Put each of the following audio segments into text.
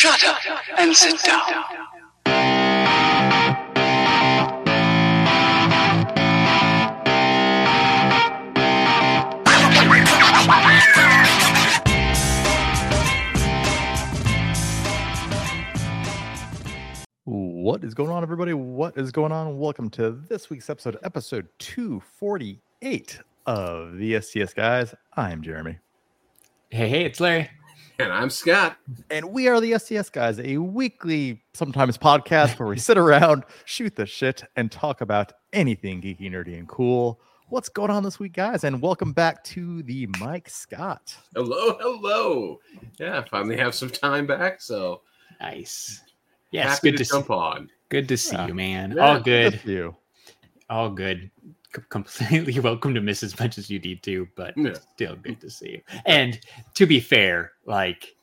Shut up and sit down. What is going on, everybody? What is going on? Welcome to this week's episode, episode 248 of the STS Guys. I'm Jeremy. Hey, hey, it's Larry. And I'm Scott. And we are the STS Guys, a weekly, sometimes podcast where we sit around, shoot the shit, and talk about anything geeky, nerdy, and cool. What's going on this week, guys? And welcome back to the Mike Scott. Hello, hello. Yeah, finally have some time back, so Nice. Yes, happy good to to, jump see, on. good to see Yeah. you, man. Yeah, All good, for you. all good. Completely welcome to miss as much as you need to, but Yeah. still good to see you. And to be fair, like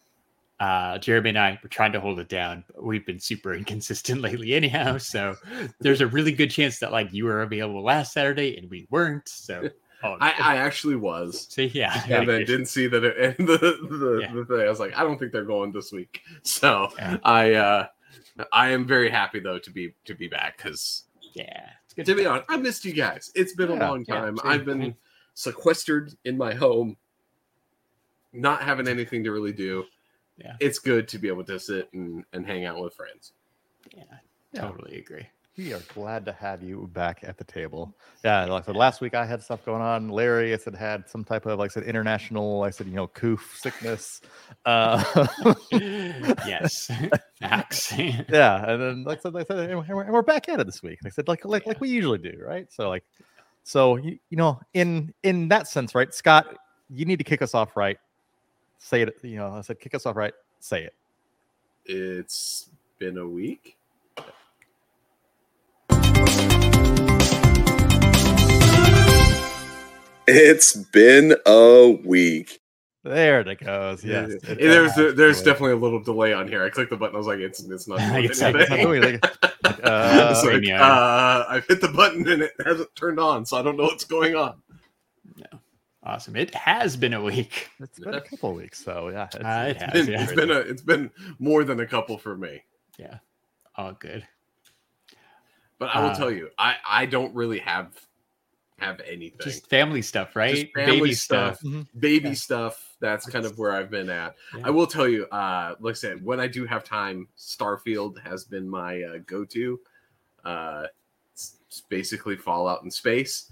uh Jeremy and I were trying to hold it down, but we've been super inconsistent lately, anyhow. So there's a really good chance that like you were available last Saturday and we weren't. So oh, I, I actually was. so yeah, And then didn't see that it, and the, the, Yeah. the thing. I was like, I don't think they're going this week. So Yeah. I uh I am very happy though to be to be back because yeah, it's to be honest, I missed you guys. It's been Yeah, a long time. same. I've been sequestered in my home, not having anything to really do. Yeah. It's good to be able to sit and, and hang out with friends. Yeah, Yeah. totally agree. We are glad to have you back at the table. Yeah, like I said, last week I had stuff going on. Larry, I said, had some type of, like I said, international, I said, you know, coof sickness. Uh, yes, facts. yeah, and then like I said, like I said, and we're, and we're back at it this week. Like I said, like like like we usually do, right? So like, so you, you know, in in that sense, right, Scott, you need to kick us off right. Say it, you know, I said, kick us off right. Say it. It's been a week. It's been a week. There it goes. Yes, Yeah, it there's does there's definitely a little delay on here. I clicked the button. I was like, it's it's not. doing It's like- It's not anything. doing like, uh, It's like, uh, I've hit the button and it hasn't turned on, so I don't know what's going on. Awesome. It has been a week. It's been a couple of weeks, though. yeah. It's, Uh, it has. It's been, yeah. it's been a it's been more than a couple for me. Yeah. All good. But I will Uh, tell you, I I don't really have have anything. Just family stuff, right? family Baby stuff. stuff. baby yeah. stuff. That's kind of where I've been at. Yeah. I will tell you, uh, like I said, when I do have time, Starfield has been my uh, go-to. Uh, it's, it's basically Fallout in space.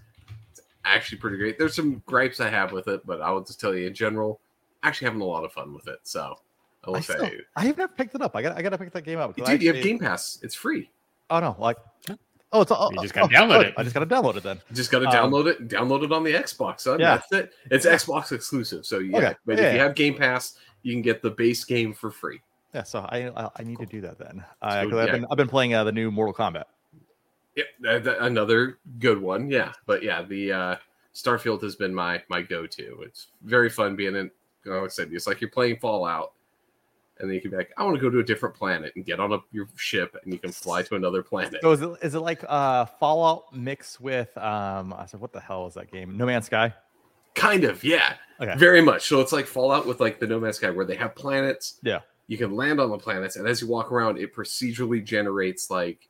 It's actually pretty great. There's some gripes I have with it, but I will just tell you in general, actually having a lot of fun with it. So I will I, say, still, I have never picked it up. I got I got to pick that game up. 'cause I dude, you have actually- Game Pass. It's free. Oh no, like Huh? Oh, it's oh, You just oh, gotta download good. it. I just got to download it then. You just got to Um, download it. Download it on the Xbox, son. Yeah. That's it. It's Xbox exclusive. So yeah, Okay. but Yeah, if you have Game Pass, you can get the base game for free. Yeah, so I I, I need to do that then. Uh, So, 'cause I've yeah. been I've been playing uh, the new Mortal Kombat. Yep, that- that- another good one. Yeah, but yeah, the uh, Starfield has been my my go to. It's very fun being in. Like I said, it's like you're playing Fallout, and then you can be like, I want to go to a different planet and get on a, your ship, and you can fly to another planet. So is it, is it like uh Fallout mixed with um I said what the hell was that game? No Man's Sky. Kind of, yeah, Okay. very much. So it's like Fallout with like the No Man's Sky, where they have planets. Yeah. you can land on the planets, and as you walk around, it procedurally generates like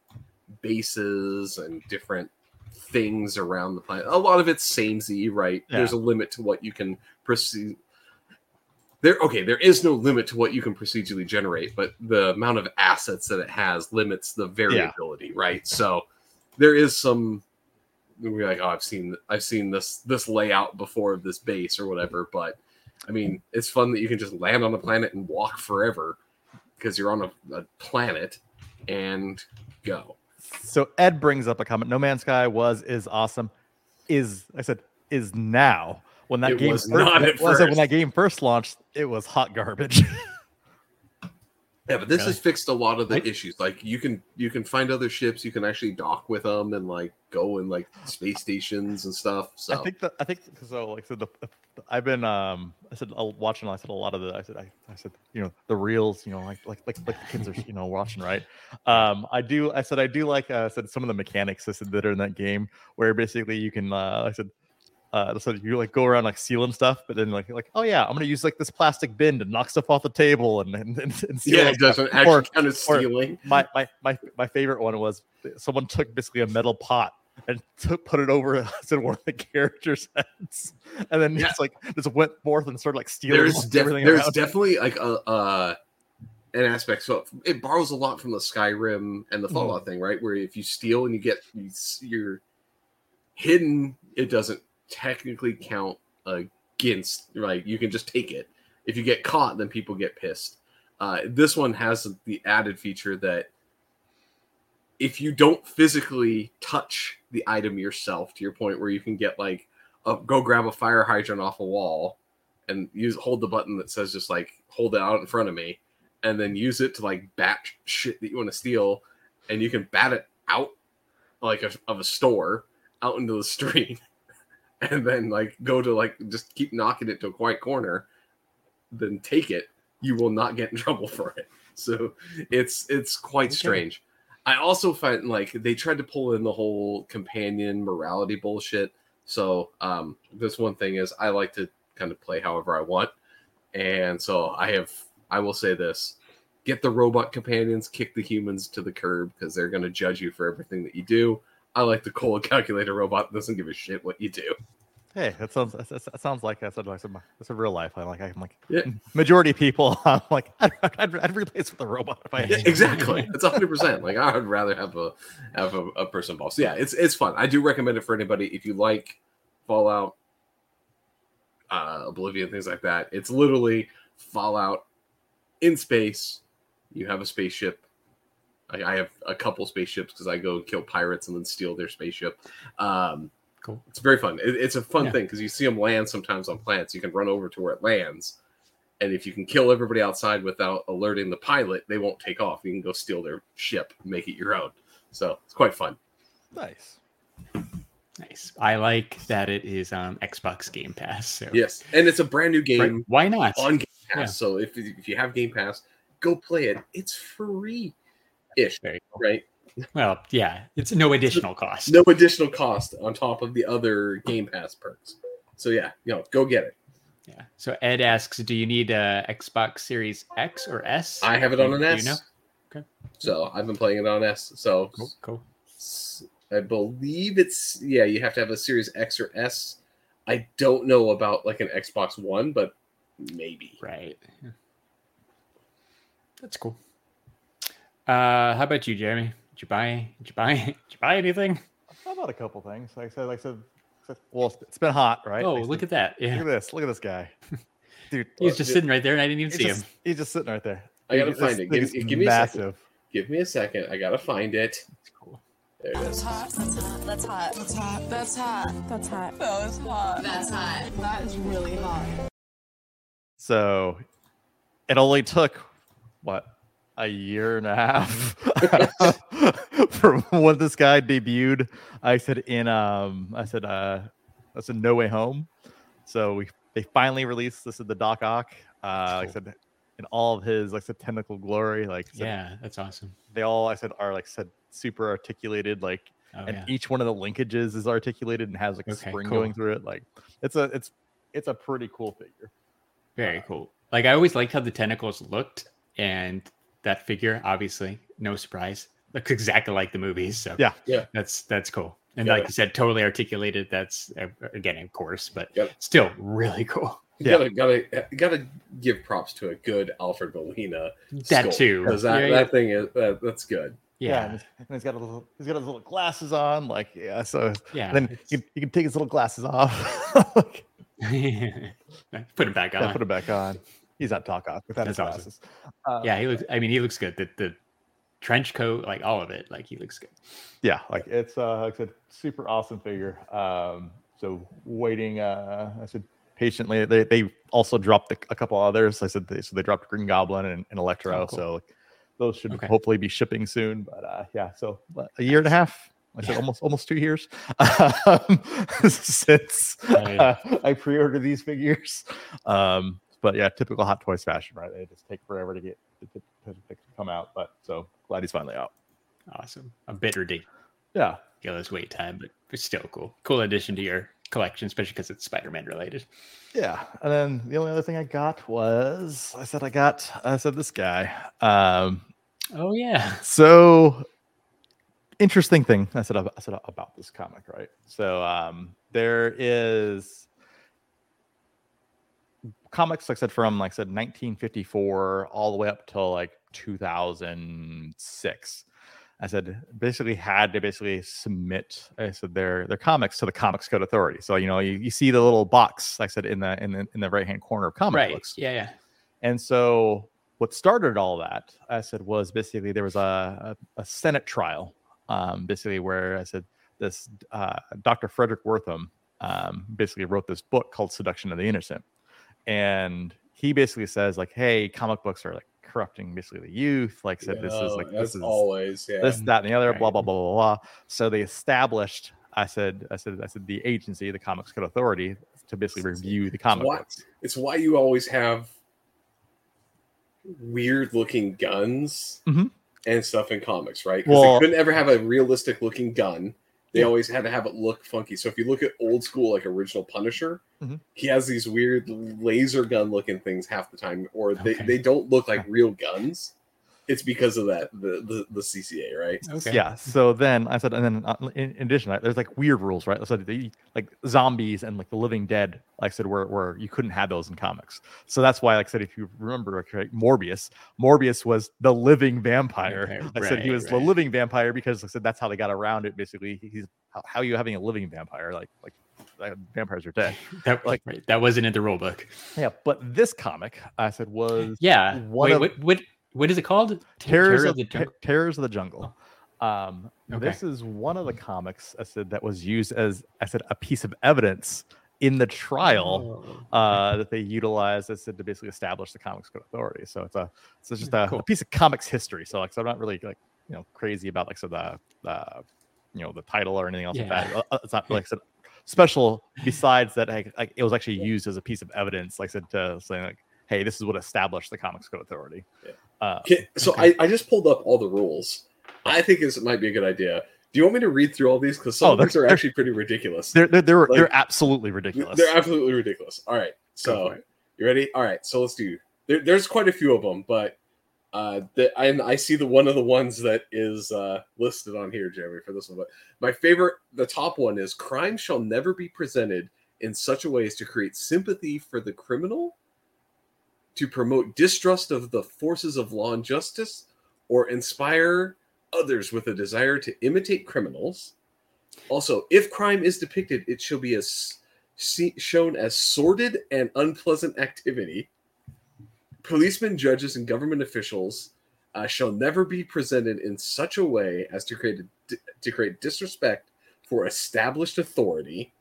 bases and different things around the planet. A lot of it's samey, right? Yeah. There's a limit to what you can proceed. There, okay, there is no limit to what you can procedurally generate, but the amount of assets that it has limits the variability, right? So there is some. We're like, oh, I've seen, I've seen this this layout before of this base or whatever, but I mean, it's fun that you can just land on a planet and walk forever because you're on a, a planet and go. So Ed brings up a comment. No Man's Sky was is awesome. Is I said is now when that It game was first, not when- at well, I when that game first launched, it was hot garbage. Yeah, but this Really? has fixed a lot of the I- issues. Like you can you can find other ships, you can actually dock with them and like go in like space stations and stuff. So I think that I think so. Like so, the, the I've been um I said uh, watching. I said a lot of the I said I, I said you know the reels. You know like like like like the kids are you know watching right. Um I do I said I do like uh, I said some of the mechanics I said that are in that game where basically you can uh, I said Uh, so you like go around like sealing stuff, but then like like oh yeah, I'm gonna use like this plastic bin to knock stuff off the table and and, and, and Yeah, it doesn't Or- actually kind of stealing. my my my my favorite one was someone took basically a metal pot and took put it over to one of the characters' heads, and then Yeah. just like just went forth and started like stealing There's def- everything there's definitely like a uh an aspect. So it borrows a lot from the Skyrim and the Mhm. Fallout thing, right? Where if you steal and you get you, you're hidden, it doesn't technically count against. Right? You can just take it. If you get caught, then people get pissed. Uh, this one has the added feature that if you don't physically touch the item yourself, to your point where you can get like a, go grab a fire hydrant off a wall and use hold the button that says just like hold it out in front of me and then use it to like bat shit that you want to steal and you can bat it out like a, of a store out into the street and then like go to like just keep knocking it to a quiet corner then take it you will not get in trouble for it. So it's it's quite Okay. strange. I also find like they tried to pull in the whole companion morality bullshit. So um this one thing is i like to kind of play however i want. And so i have i will say this get the robot companions kick the humans to the curb because they're going to judge you for everything that you do i like the cold calculator robot that doesn't give a shit what you do Hey, that sounds that, sounds like that's that's a real life. I like I'm like Yeah. majority of people. I'm like I'd, I'd, I'd replace with a robot if I Yeah, exactly. It's hundred percent. Like I would rather have a have a, a person boss. Yeah, it's it's fun. I do recommend it for anybody if you like Fallout, uh, Oblivion, things like that. It's literally Fallout in space. You have a spaceship. I, I have a couple spaceships because I go kill pirates and then steal their spaceship. Um, Cool. It's very fun. It, it's a fun Yeah. thing because you see them land sometimes on planets. You can run over to where it lands, and if you can kill everybody outside without alerting the pilot, they won't take off. You can go steal their ship, and make it your own. So it's quite fun. Nice. Nice. I like that it is um Xbox Game Pass. So Yes, and it's a brand new Right, game why not? on Game Pass. Yeah. So if if you have Game Pass, go play it. It's free, ish, right? Well, yeah, it's no additional cost. No additional cost on top of the other Game Pass perks. So yeah, you know, go get it. Yeah. So Ed asks, do you need a Xbox Series X or S? I have it on an Do you S. know? Okay. So I've been playing it on S. So Cool. Cool. I believe it's yeah, you have to have a Series X or S. I don't know about like an Xbox One, but maybe. Right. Yeah. That's cool. Uh, how about you, Jeremy? Did you buy? Did you buy? Did you buy anything? How about a couple things? Like I said, like I said, well, it's- it's been hot, right? Oh, Like look said, at that! look at this. Look at this guy, dude. he's just dude, sitting right there, and I didn't even He's see just, him. he's just sitting right there. I gotta Dude, find this it. Give- give me a second. Give me a second. I gotta find it. That's cool. There it That's hot. That's hot. That's hot. That's hot. That's hot. That's hot. That was hot. That's hot. That is really hot. So it only took what a year and a half from when this guy debuted. I said in um I said uh I said No Way Home. So we they finally released this is the Doc Ock. Uh like I said in all of his like said technical glory. Like said, Yeah, that's awesome. they all I said are like said super articulated like Oh, and yeah. each one of the linkages is articulated and has like a Okay, spring cool. going through it. Like it's a it's it's a pretty cool figure. Very cool. Like I always liked how the tentacles looked, and that figure, obviously, no surprise, looks exactly like the movies. So Yeah. Yeah. that's that's cool. And Yeah. like you said, totally articulated. That's uh, again, of course, but Yep. still really cool. Yeah. gotta gotta gotta give props to a good Alfred Molina. That too. because that, Yeah, yeah. that thing is that, that's good. Yeah, and, and he's got a little he's got his little glasses on, like yeah. So yeah. then you, you can take his little glasses off. Put it back Yeah, on. put it back on. He's not talk off without his That's awesome. glasses. Uh, yeah, he looks. I mean, he looks good. The the trench coat, like all of it, like he looks good. yeah, like it's uh like I said, super awesome figure. Um, so waiting, uh, I said patiently. They they also dropped a, a couple others. I said they, so they dropped Green Goblin and, and Electro. Oh, cool. So like, those should Okay. hopefully be shipping soon. But uh, yeah, so a year and a half. I said Yeah. almost almost two years um, since uh, I pre-ordered these figures. Um, but yeah, typical Hot Toys fashion, right? They just take forever to get to, to, to come out. But so glad he's finally out. Awesome. A bitter day. Yeah, Ridiculous wait time, but it's still cool. Cool addition to your collection, especially because it's Spider-Man related. Yeah, and then the only other thing I got was I said I got I said this guy. Um, Oh yeah. so interesting thing I said I said about this comic, right? So um, there is comics, like I said, from like I said 1954 all the way up till like 2006. I said basically had to basically submit I said their their comics to the Comics Code Authority. So you know you, you see the little box like I said in the in the in the right hand corner of comic right. books. Yeah, yeah. And so what started all that, I said, was basically there was a, a, a Senate trial, um, basically where I said this uh, Dr. Fredric Wertham um, basically wrote this book called Seduction of the Innocent. And he basically says like, hey, comic books are like corrupting basically the youth. Like I said, this is like this is always. Yeah. this, that, and the other, blah, Right. blah, blah, blah, blah. So they established, I said, I said, I said the agency, the Comics Code Authority, to basically review the comic what? books. it's why you always have weird looking guns Mhm. and stuff in comics, right? Because Well- they couldn't ever have a realistic looking gun. They Yeah. always had to have it look funky. So if you look at old school, like original Punisher, Mhm. he has these weird laser gun looking things half the time, or they, Okay. they don't look like real guns. It's because of that the the, the CCA, right? Okay. Yeah. So then I said, and then uh, in, in addition, right, there's like weird rules, right? So the, like zombies and like the living dead, like I said, where, where you couldn't have those in comics. So that's why, like I said, if you remember, right, Morbius, Morbius was the living vampire. Vampire, I said he right, was the living vampire because like I said that's how they got around it. Basically, he's how, how are you having a living vampire? Like like uh, vampires are dead. That Like- right, that wasn't in the rule book. Yeah. But this comic, I said, was Yeah. One Wait, of- what what what is it called? Terrors Terror of the Jungle? Terrors of the Jungle. Um, Okay. This is one of the comics I said that was used as I said a piece of evidence in the trial Oh, uh, that they utilized I said to basically establish the Comics Code Authority. So it's a it's just a, Cool. a piece of comics history. So like so I'm not really like you know crazy about like so the uh, you know the title or anything else like that. Uh, It's not like I said special besides that like, like it was actually used as a piece of evidence like said to say like hey this is what established the Comics Code Authority. Yeah. Uh, Okay, so Okay. I, I just pulled up all the rules. I think this might be a good idea. Do you want me to read through all these? Because some Oh, of these they're- actually pretty ridiculous. They're they're they're, Like- they're absolutely ridiculous. They're absolutely ridiculous. All right, so you ready? All right, so let's do. There, there's quite a few of them, but uh, the, and I see the one of the ones that is uh, listed on here, Jeremy, for this one. But my favorite, the top one is: crime shall never be presented in such a way as to create sympathy for the criminal, to promote distrust of the forces of law and justice, or inspire others with a desire to imitate criminals. Also, if crime is depicted, it shall be as shown as sordid and unpleasant activity. Policemen, judges, and government officials uh, shall never be presented in such a way as to create a, to create disrespect for established authority.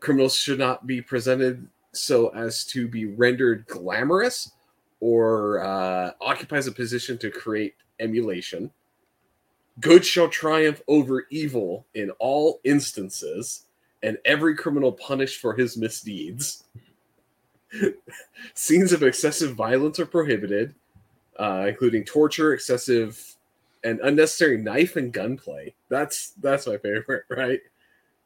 Criminals should not be presented so as to be rendered glamorous or uh, occupies a position to create emulation. Good shall triumph over evil in all instances, and every criminal punished for his misdeeds. Scenes of excessive violence are prohibited, uh, including torture, excessive and unnecessary knife and gunplay. That's that's my favorite, right?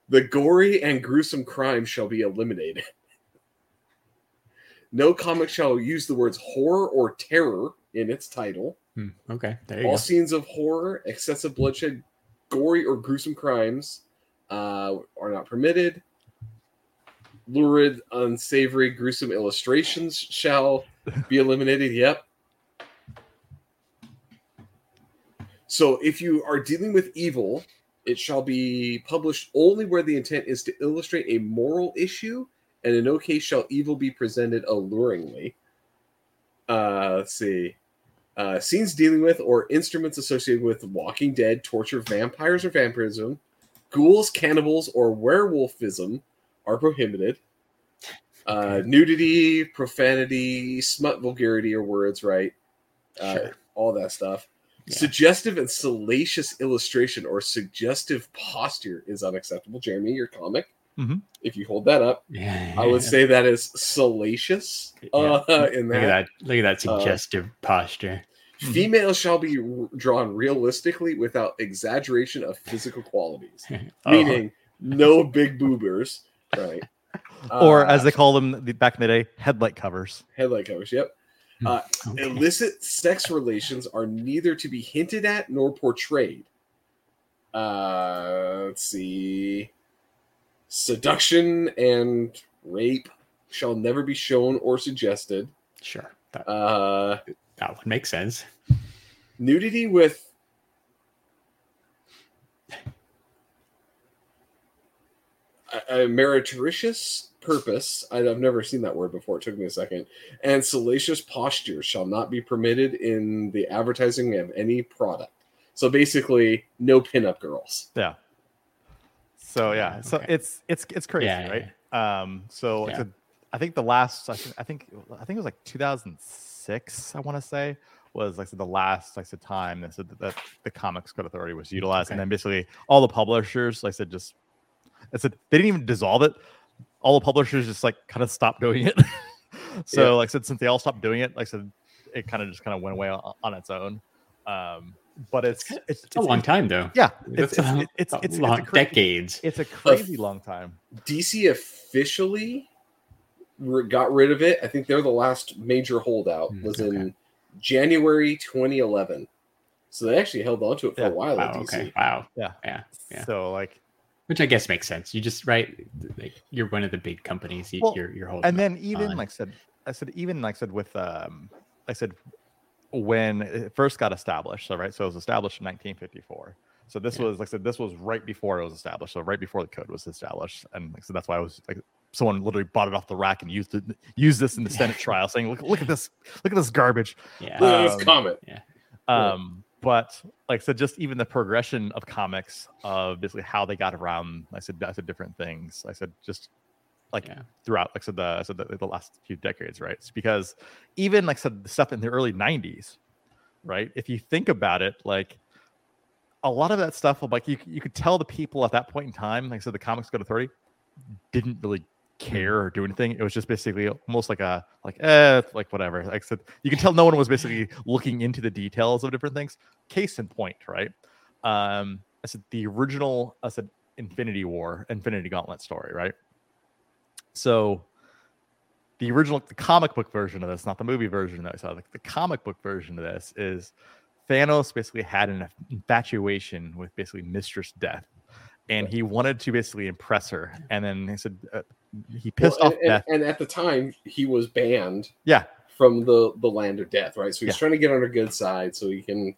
The gory and gruesome crime shall be eliminated. No comic shall use the words horror or terror in its title. Hmm, okay, there you All go. scenes of horror, excessive bloodshed, gory or gruesome crimes uh, are not permitted. Lurid, unsavory, gruesome illustrations shall be eliminated. Yep. So if you are dealing with evil, it shall be published only where the intent is to illustrate a moral issue, and in no case shall evil be presented alluringly. Uh, let's see uh, scenes dealing with or instruments associated with Walking Dead, torture, vampires or vampirism, ghouls, cannibals, or werewolfism are prohibited. Uh, nudity, profanity, smut, vulgarity, or words, right? Uh, Sure. All that stuff. Yeah. Suggestive and salacious illustration or suggestive posture is unacceptable. Jeremy, your comic. Mhm. If you hold that up, Yeah, I would say that is salacious. Uh, in Look at that, that! Look at that Uh, suggestive posture. Mhm. Females shall be r- drawn realistically without exaggeration of physical qualities. Oh, Meaning, no big boobers, right? or Uh, as they call them the- back in the day, headlight covers. headlight covers. Yep. Uh, Okay. Illicit sex relations are neither to be hinted at nor portrayed. Uh, let's see. Seduction and rape shall never be shown or suggested. Sure. That, Uh, that would make sense. nudity with a, a meretricious purpose. I, I've never seen that word before. It took me a second. And salacious posture shall not be permitted in the advertising of any product. So basically, no pinup girls. Yeah. So yeah, so Okay. it's it's it's crazy, Yeah, right? Um, so Yeah. it's a- I think the last I think I think I think it was like 2006. I want to say was like the last like the time that said that, the Comics Code Authority was utilized, and then basically all the publishers, like I said, just I said they didn't even dissolve it. All the publishers just like kind of stopped doing it. so Yeah. like I said, since they all stopped doing it, like I said, it kind of just kind of went away on, on its own. Um, but it's it's, It's a long time though. yeah, it's it's, a- it's, it's, a it's, it's long a cra- decades. it's a crazy long time. DC officially re- got rid of it. I think they're the last major holdout. Mm, Was okay. in January 2011. So they actually held on to it for Yeah. a while at Wow. DC. Okay. Wow. Yeah. Yeah. Yeah. So like, Which I guess makes sense. You just right. Like you're one of the big companies. You, Well, you're you're holding. and then even on. like I said, I said even like I said with um, I said when it first got established. So right, so it was established in 1954. So this Yeah. was like I said, this was right before it was established. So right before the code was established, and like, so that's why I was like, someone literally bought it off the rack and used it, used this in the Senate trial, saying, "Look, look at this, look at this garbage." yeah. Look at this Um, comment. Yeah. Um, but like so just even the progression of comics of basically how they got around, I said I said different things. I said just like Yeah. throughout, like said the said the, the last few decades, right? It's because even like said the stuff in the early '90s, right? If you think about it, like a lot of that stuff, like you you could tell the people at that point in time, like I said, the Comics Code Authority didn't really care or do anything. It was just basically almost like a like eh, like whatever. Like I said, you can tell no one was basically looking into the details of different things. Case in point, right? Um, I said the original I said Infinity War, Infinity Gauntlet story, right? So the original the comic book version of this, not the movie version that I saw, like the comic book version of this is Thanos basically had an infatuation with basically Mistress Death. And he wanted to basically impress her. And then he said uh, he pissed Well, off and, Death. and at the time, he was banned Yeah. from the the land of death, right? So he's Yeah. trying to get on her good side so he can.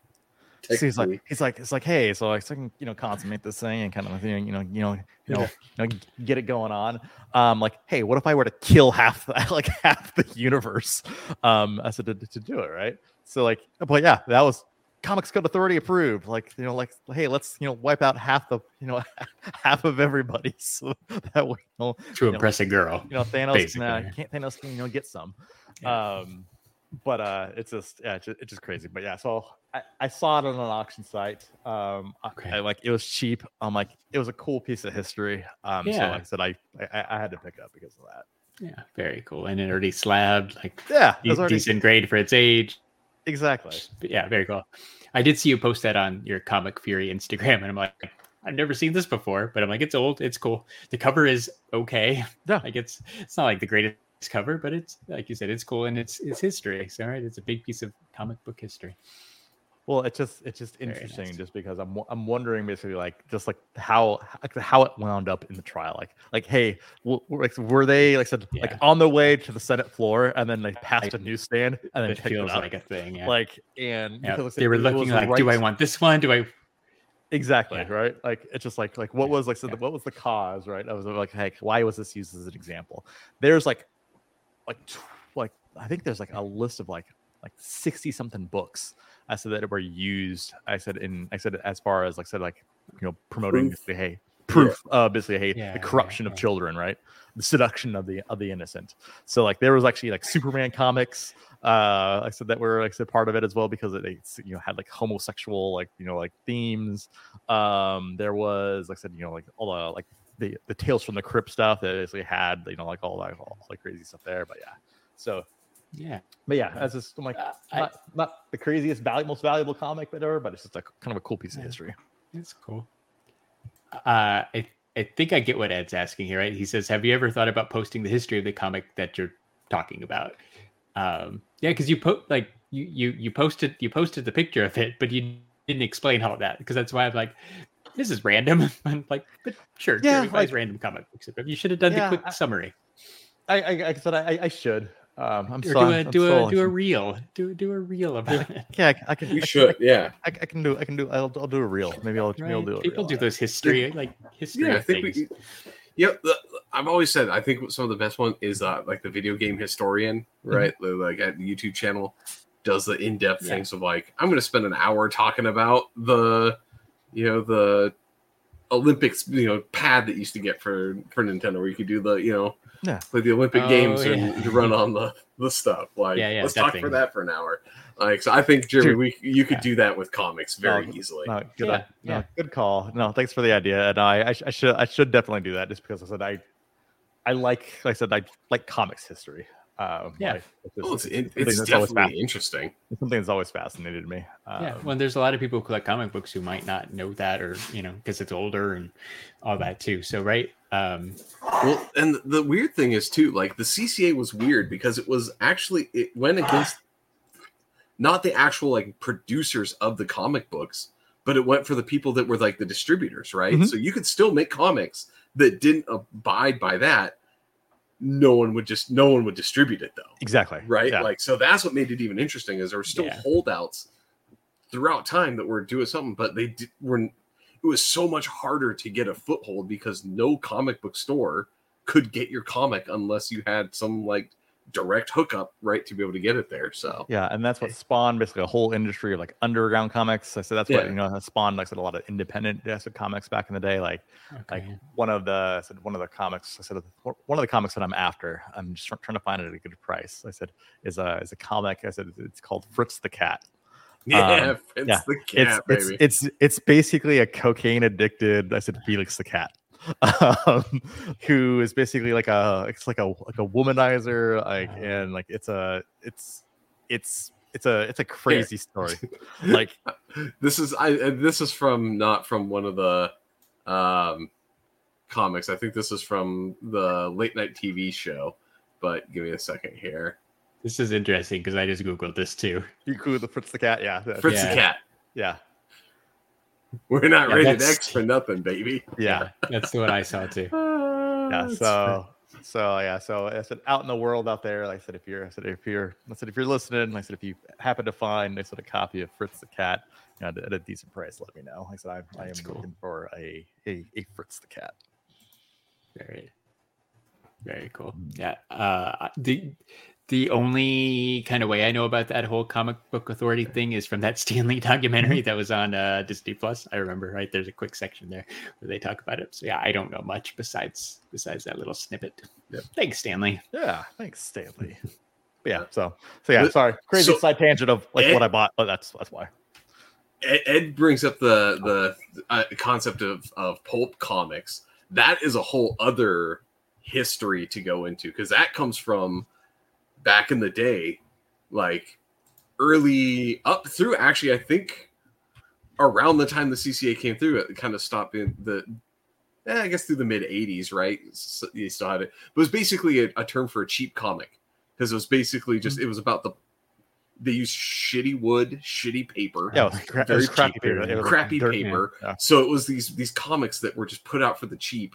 So he's like, he's like, it's like, hey, so I can, you know, consummate this thing and kind of, you know, you know, you know, you know, you know, get it going on. Um, like, hey, what if I were to kill half, the, like half the universe? Um, I said to, to do it, right? So like, but yeah, that was Comics Code Authority approved. Like, you know, like, hey, let's, you know, wipe out half the, you know, half of everybody, so that way, you know, to you know, impress a girl. you know, Thanos, can, uh, Basically. can't Thanos can, you know, get some. Yeah. Um, but uh, it's just yeah, it's just, it's just crazy. But yeah, so I, I saw it on an auction site. Um, Okay. I, like it was cheap. I'm like it was a cool piece of history. Um, so like I said, I, I I had to pick up because of that. Yeah. Very cool. And it already slabbed like Yeah, de- already, decent grade for its age. exactly. Yeah, very cool. I did see you post that on your Comic Fury Instagram, and I'm like, I've never seen this before, but I'm like, it's old, it's cool. The cover is okay. Yeah. like it's it's not like the greatest cover, but it's like you said, it's cool and it's it's history. So right, it's a big piece of comic book history. Well, it's just it's just Very interesting, nice. just because I'm I'm wondering basically like just like how how it wound up in the trial. Like like hey, w- like were they like said like on their way to the Senate floor and then they passed a newsstand and then It feels like a thing. Yeah. like and Yeah, because they were looking the like, do I want this one? Do I? exactly Yeah. right like it's just like like what Yeah, was like so yeah. the, what was the cause right i was like hey why was this used as an example there's like like like i think there's like a list of like like 60 something books i said that were used i said in i said as far as like said like you know promoting Proof. basically hey proof uh basically hey Yeah, the yeah, corruption of yeah. children right? The seduction of the of the innocent. So like there was actually like superman comics uh i said that were like I said part of it as well because it it's, you know had like homosexual like you know like themes. Um there was like i said you know like all the like the the tales from the crypt stuff that basically had you know like all that all like crazy stuff there but yeah. So Yeah. but yeah that's just I'm like Uh, I- not, not the craziest value most valuable comic but ever but it's just like kind of a cool piece of history It's cool. Uh, I I think I get what Ed's asking here, right? He says, "Have you ever thought about posting the history of the comic that you're talking about?" Um, yeah, because you put like you you you posted you posted the picture of it, but you didn't explain all of that because that's why I'm like, this is random. I'm like, but sure, Yeah, Jeremy buys like- random comic books. You should have done Yeah, the quick I- summary. I, I, I said I, I should. Um, I'm Or so do a I'm do so- a do a reel. Do do a reel about it. Yeah, I, I can. We I, should, yeah. I, I can do. I can do. I'll, I'll do a reel. Maybe I'll. Maybe I'll do. A People reel do those history like history Yeah, I think. Things. We, yeah, the, I've always said I think some of the best one is uh, like the video game historian, right? The- Like at the YouTube channel, does the in depth Yeah. things of like I'm going to spend an hour talking about the, you know, the Olympics, you know, pad that used to get for for Nintendo, where you could do the, you know, Yeah. play the Olympic Oh, games yeah. and you run on the the stuff. Like, Yeah, yeah, let's talk thing. for that for an hour. Like, so I think Jeremy, we you could Yeah. do that with comics very No, easily. No, good, Yeah, no, good call. No, thanks for the idea. And I, I, I should, I should definitely do that just because I said I, I like, like I said, I like comics history. Um, Yeah. like, it's, Well, it's, it's it's definitely interesting. it's something that's always fascinated me. Um, yeah, well, there's a lot of people who collect comic books who might not know that, or you know, because it's older and all that too. So, right? Um, Well, and the weird thing is too, like the CCA was weird because it was actually it went against not the actual like producers of the comic books, but it went for the people that were like the distributors, right? Mhm. So you could still make comics that didn't abide by that. No one would just no one would distribute it though, exactly. right? Yeah. Like so that's what made it even interesting is there were still Yeah. holdouts throughout time that were doing something, but they did, were. It was so much harder to get a foothold because no comic book store could get your comic unless you had some like direct hookup, right, to be able to get it there. So Yeah, and that's what spawned basically a whole industry of like underground comics. I said that's what Yeah. you know spawned like said a lot of independent I said, comics back in the day. Like like one of the I said one of the comics I said one of the comics that I'm after. I'm just trying to find it at a good price. I said is a is a comic. I said it's called Fritz the Cat. Yeah, Um, it's yeah, the It's cat, it's baby. it's it's basically a cocaine addicted. I said Felix the Cat. Um, who is basically like a it's like a like a womanizer like and like it's a it's it's it's a it's a crazy story like this is I this is from not from one of the um comics. I think this is from the late night TV show. But give me a second here. This is interesting because I just googled this too. you cool the Fritz the Cat yeah Fritz Yeah. the cat. yeah We're not Yeah, rated X for nothing, baby. yeah that's what I saw too. yeah That's so so yeah so i said out in the world out there like i said if you're i said if you're i said if you're listening like i said if you happen to find i said a copy of fritz the cat you know, at, a- decent price let me know like i said i, I am cool. looking for a, a a fritz the cat Very, very cool. Yeah. Uh, the the only kind of way I know about that whole comic book authority thing is from that Stanley documentary that was on uh, Disney Plus. I remember, right? There's a quick section there where they talk about it. So yeah, I don't know much besides besides that little snippet. Yep. Thanks, Stanley. yeah thanks stanley but yeah so so yeah sorry crazy so- side tangent of like Ed- what i bought but that's that's why Ed, Ed brings up the the uh, concept of of pulp comics. That is a whole other history to go into because that comes from back in the day, like early up through. Actually, I think around the time the CCA came through, it kind of stopped in the. eh, I guess through the mid '80s, right? So you still had it. But it was basically a, a term for a cheap comic because it was basically just it was about the. They used shitty wood, shitty paper yeah cra- very crappy paper. Crappy paper. yeah. So it was these these comics that were just put out for the cheap,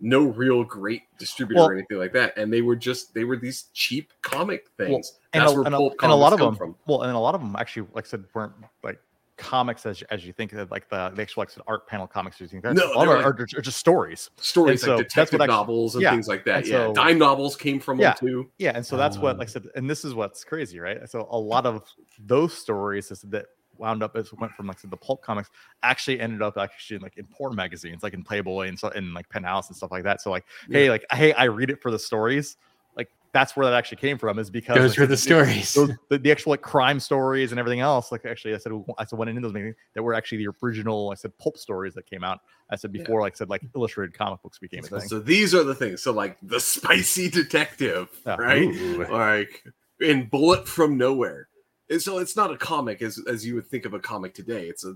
no real great distributor Well- or anything like that, and they were just they were these cheap comic things. and That's a, where and, pulp and a lot of them from. well and a lot of them actually like I said weren't like comics as, as you think of, like the, the actual like art panel comics you think No, a lot they're of are, are, are just stories Stories and so like that's detective novels and yeah, things like that. and Yeah, so- dime novels came from Yeah. them too. yeah and so that's what like I Um, said and this is what's crazy right so a lot of those stories is that wound up as it went from like the pulp comics actually ended up actually in, like in porn magazines like in playboy and so and like penthouse and stuff like that so like hey like hey i read it for the stories like that's where that actually came from is because Those like, were the it- stories. those, the, the actual like crime stories and everything else. Like actually, I said I said went into those meetings that were actually the original. I said pulp stories that came out. I said Yeah. before, like I said like illustrated comic books became a thing. So these are the things. So like the spicy detective, Yeah. right? Ooh. like in Bullet from Nowhere. And so it's not a comic as as you would think of a comic today. It's a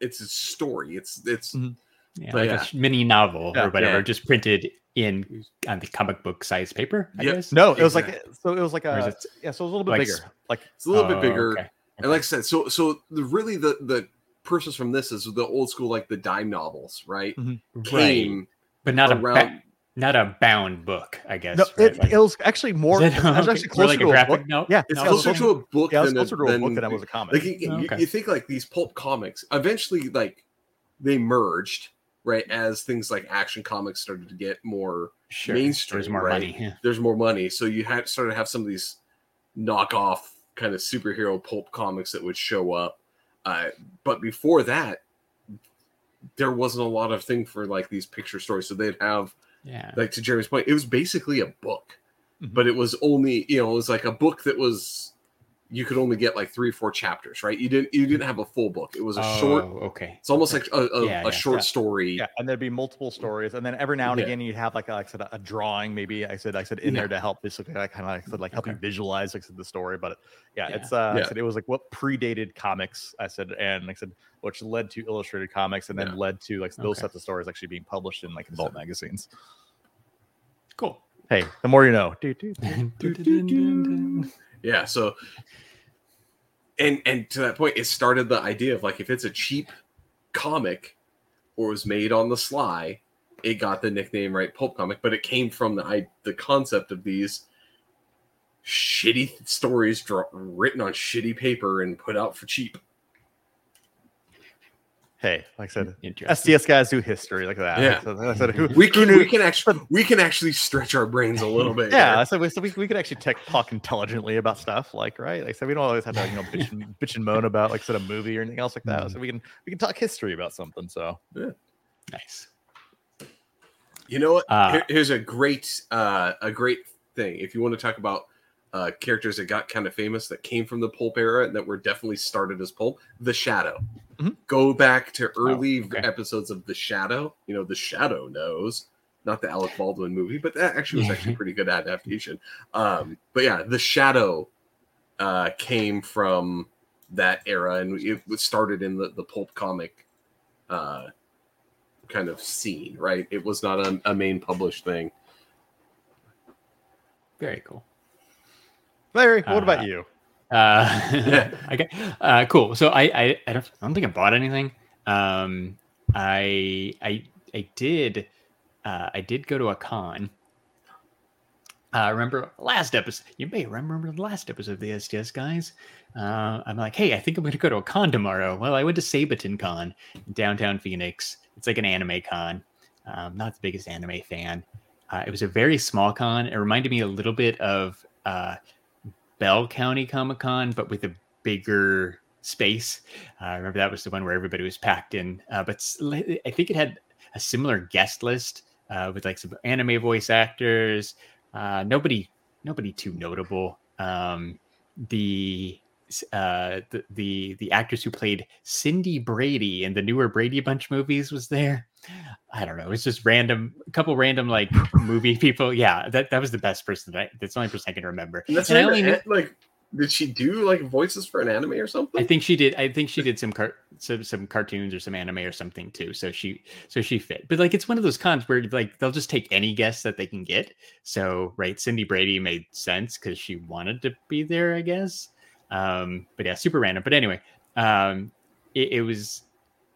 it's a story. It's it's Mhm. Yeah, like yeah. a mini novel Yeah. or whatever, Yeah. just printed in on the comic book size paper. I Yep. guess. No, it was like so. It was like a it- yeah. So it was a little bit like bigger. Like It's a little bit Oh, bigger. okay. And like I said, so so the really the the purchase from this is the old school like the dime novels, right? Right, Came but not a ba- around not a bound book, I guess. no, right? it, Like- it was actually more. It it? was actually more closer like to a graphic book. note? Yeah, it's no, closer to a book Yeah, it was than, closer to a book than- than it was a comic. like you, you- Oh, okay. you think like these pulp comics eventually like they merged right as things like action comics started to get more sure. mainstream, There's more right? money. Yeah. there's more money so you had started to have some of these knockoff kind of superhero pulp comics that would show up uh, but before that there wasn't a lot of thing for like these picture stories so they'd have Yeah. like to jeremy's point it was basically a book Mhm. but it was only you know it was like a book that was you could only get like three or four chapters right you didn't you didn't have a full book it was a short Oh, Okay. it's almost like a, a, Yeah, a yeah, short yeah. story Yeah, and there'd be multiple stories, and then every now and Yeah. again you'd have like, a, like I said, a drawing. Maybe I said I said in Yeah. there to help basically like kind of like, said, like help you visualize like I said, the story. But yeah, Yeah. it's uh, I Yeah. said it was like what predated comics. I said, and like I said, which led to illustrated comics, and then Yeah. led to like those Okay. sets of stories actually being published in like adult magazines. Cool. Hey, the more you know. Yeah, so and and to that point, it started the idea of like if it's a cheap comic or was made on the sly, it got the nickname right pulp comic, but it came from the I, the concept of these shitty stories written on shitty paper and put out for cheap. Hey, like I said, STS guys do history like that. Yeah. So I said, who, We can we can actually we can actually stretch our brains a little bit. Yeah, here. so we, so we, we could actually tech, talk intelligently about stuff, like right. Like I said, we don't always have to you know bitch and, bitch and moan about like said a movie or anything else like that. Mhm. So we can we can talk history about something. So Nice. You know what? Uh, Here- here's a great uh, a great thing. If you want to talk about uh, characters that got kind of famous that came from the pulp era and that were definitely started as pulp, The Shadow. Mhm. Go back to early okay. episodes of The Shadow. You know, The Shadow knows, not the Alec Baldwin movie, but that actually was actually a pretty good adaptation. Um, but yeah, The Shadow uh, came from that era and it was started in the, the pulp comic uh, kind of scene, right? It was not a, a main published thing. Very cool. Larry, what about Uh, you? Uh, okay. Uh, cool. So I, I, I don't, I don't think I bought anything. Um, I, I, I did, uh, I did go to a con. Uh, remember last episode? You may remember the last episode of the STS guys. Uh, I'm like, hey, I think I'm going to go to a con tomorrow. Well, I went to Saboten Con downtown Phoenix. It's like an anime con. Um, not the biggest anime fan. Uh, it was a very small con. It reminded me a little bit of uh, Bell County Comic Con, but with a bigger space. Uh, I remember that was the one where everybody was packed in. Uh, but I think it had a similar guest list uh, with like some anime voice actors. Uh, nobody, nobody too notable. Um, the uh, the the the actress who played Cindy Brady in the newer Brady Bunch movies was there. I don't know. It's just random, a couple random like movie people. Yeah, that that was the best person. That I, that's the only person I can remember. And that's And I only even- knew- like, did she do like voices for an anime or something? I think she did. I think she did some car- some some cartoons or some anime or something too. So she so she fit. But like it's one of those cons where like they'll just take any guest that they can get. So right, Cindy Brady made sense because she wanted to be there, I guess. Um, but yeah, super random. But anyway, um, it, it was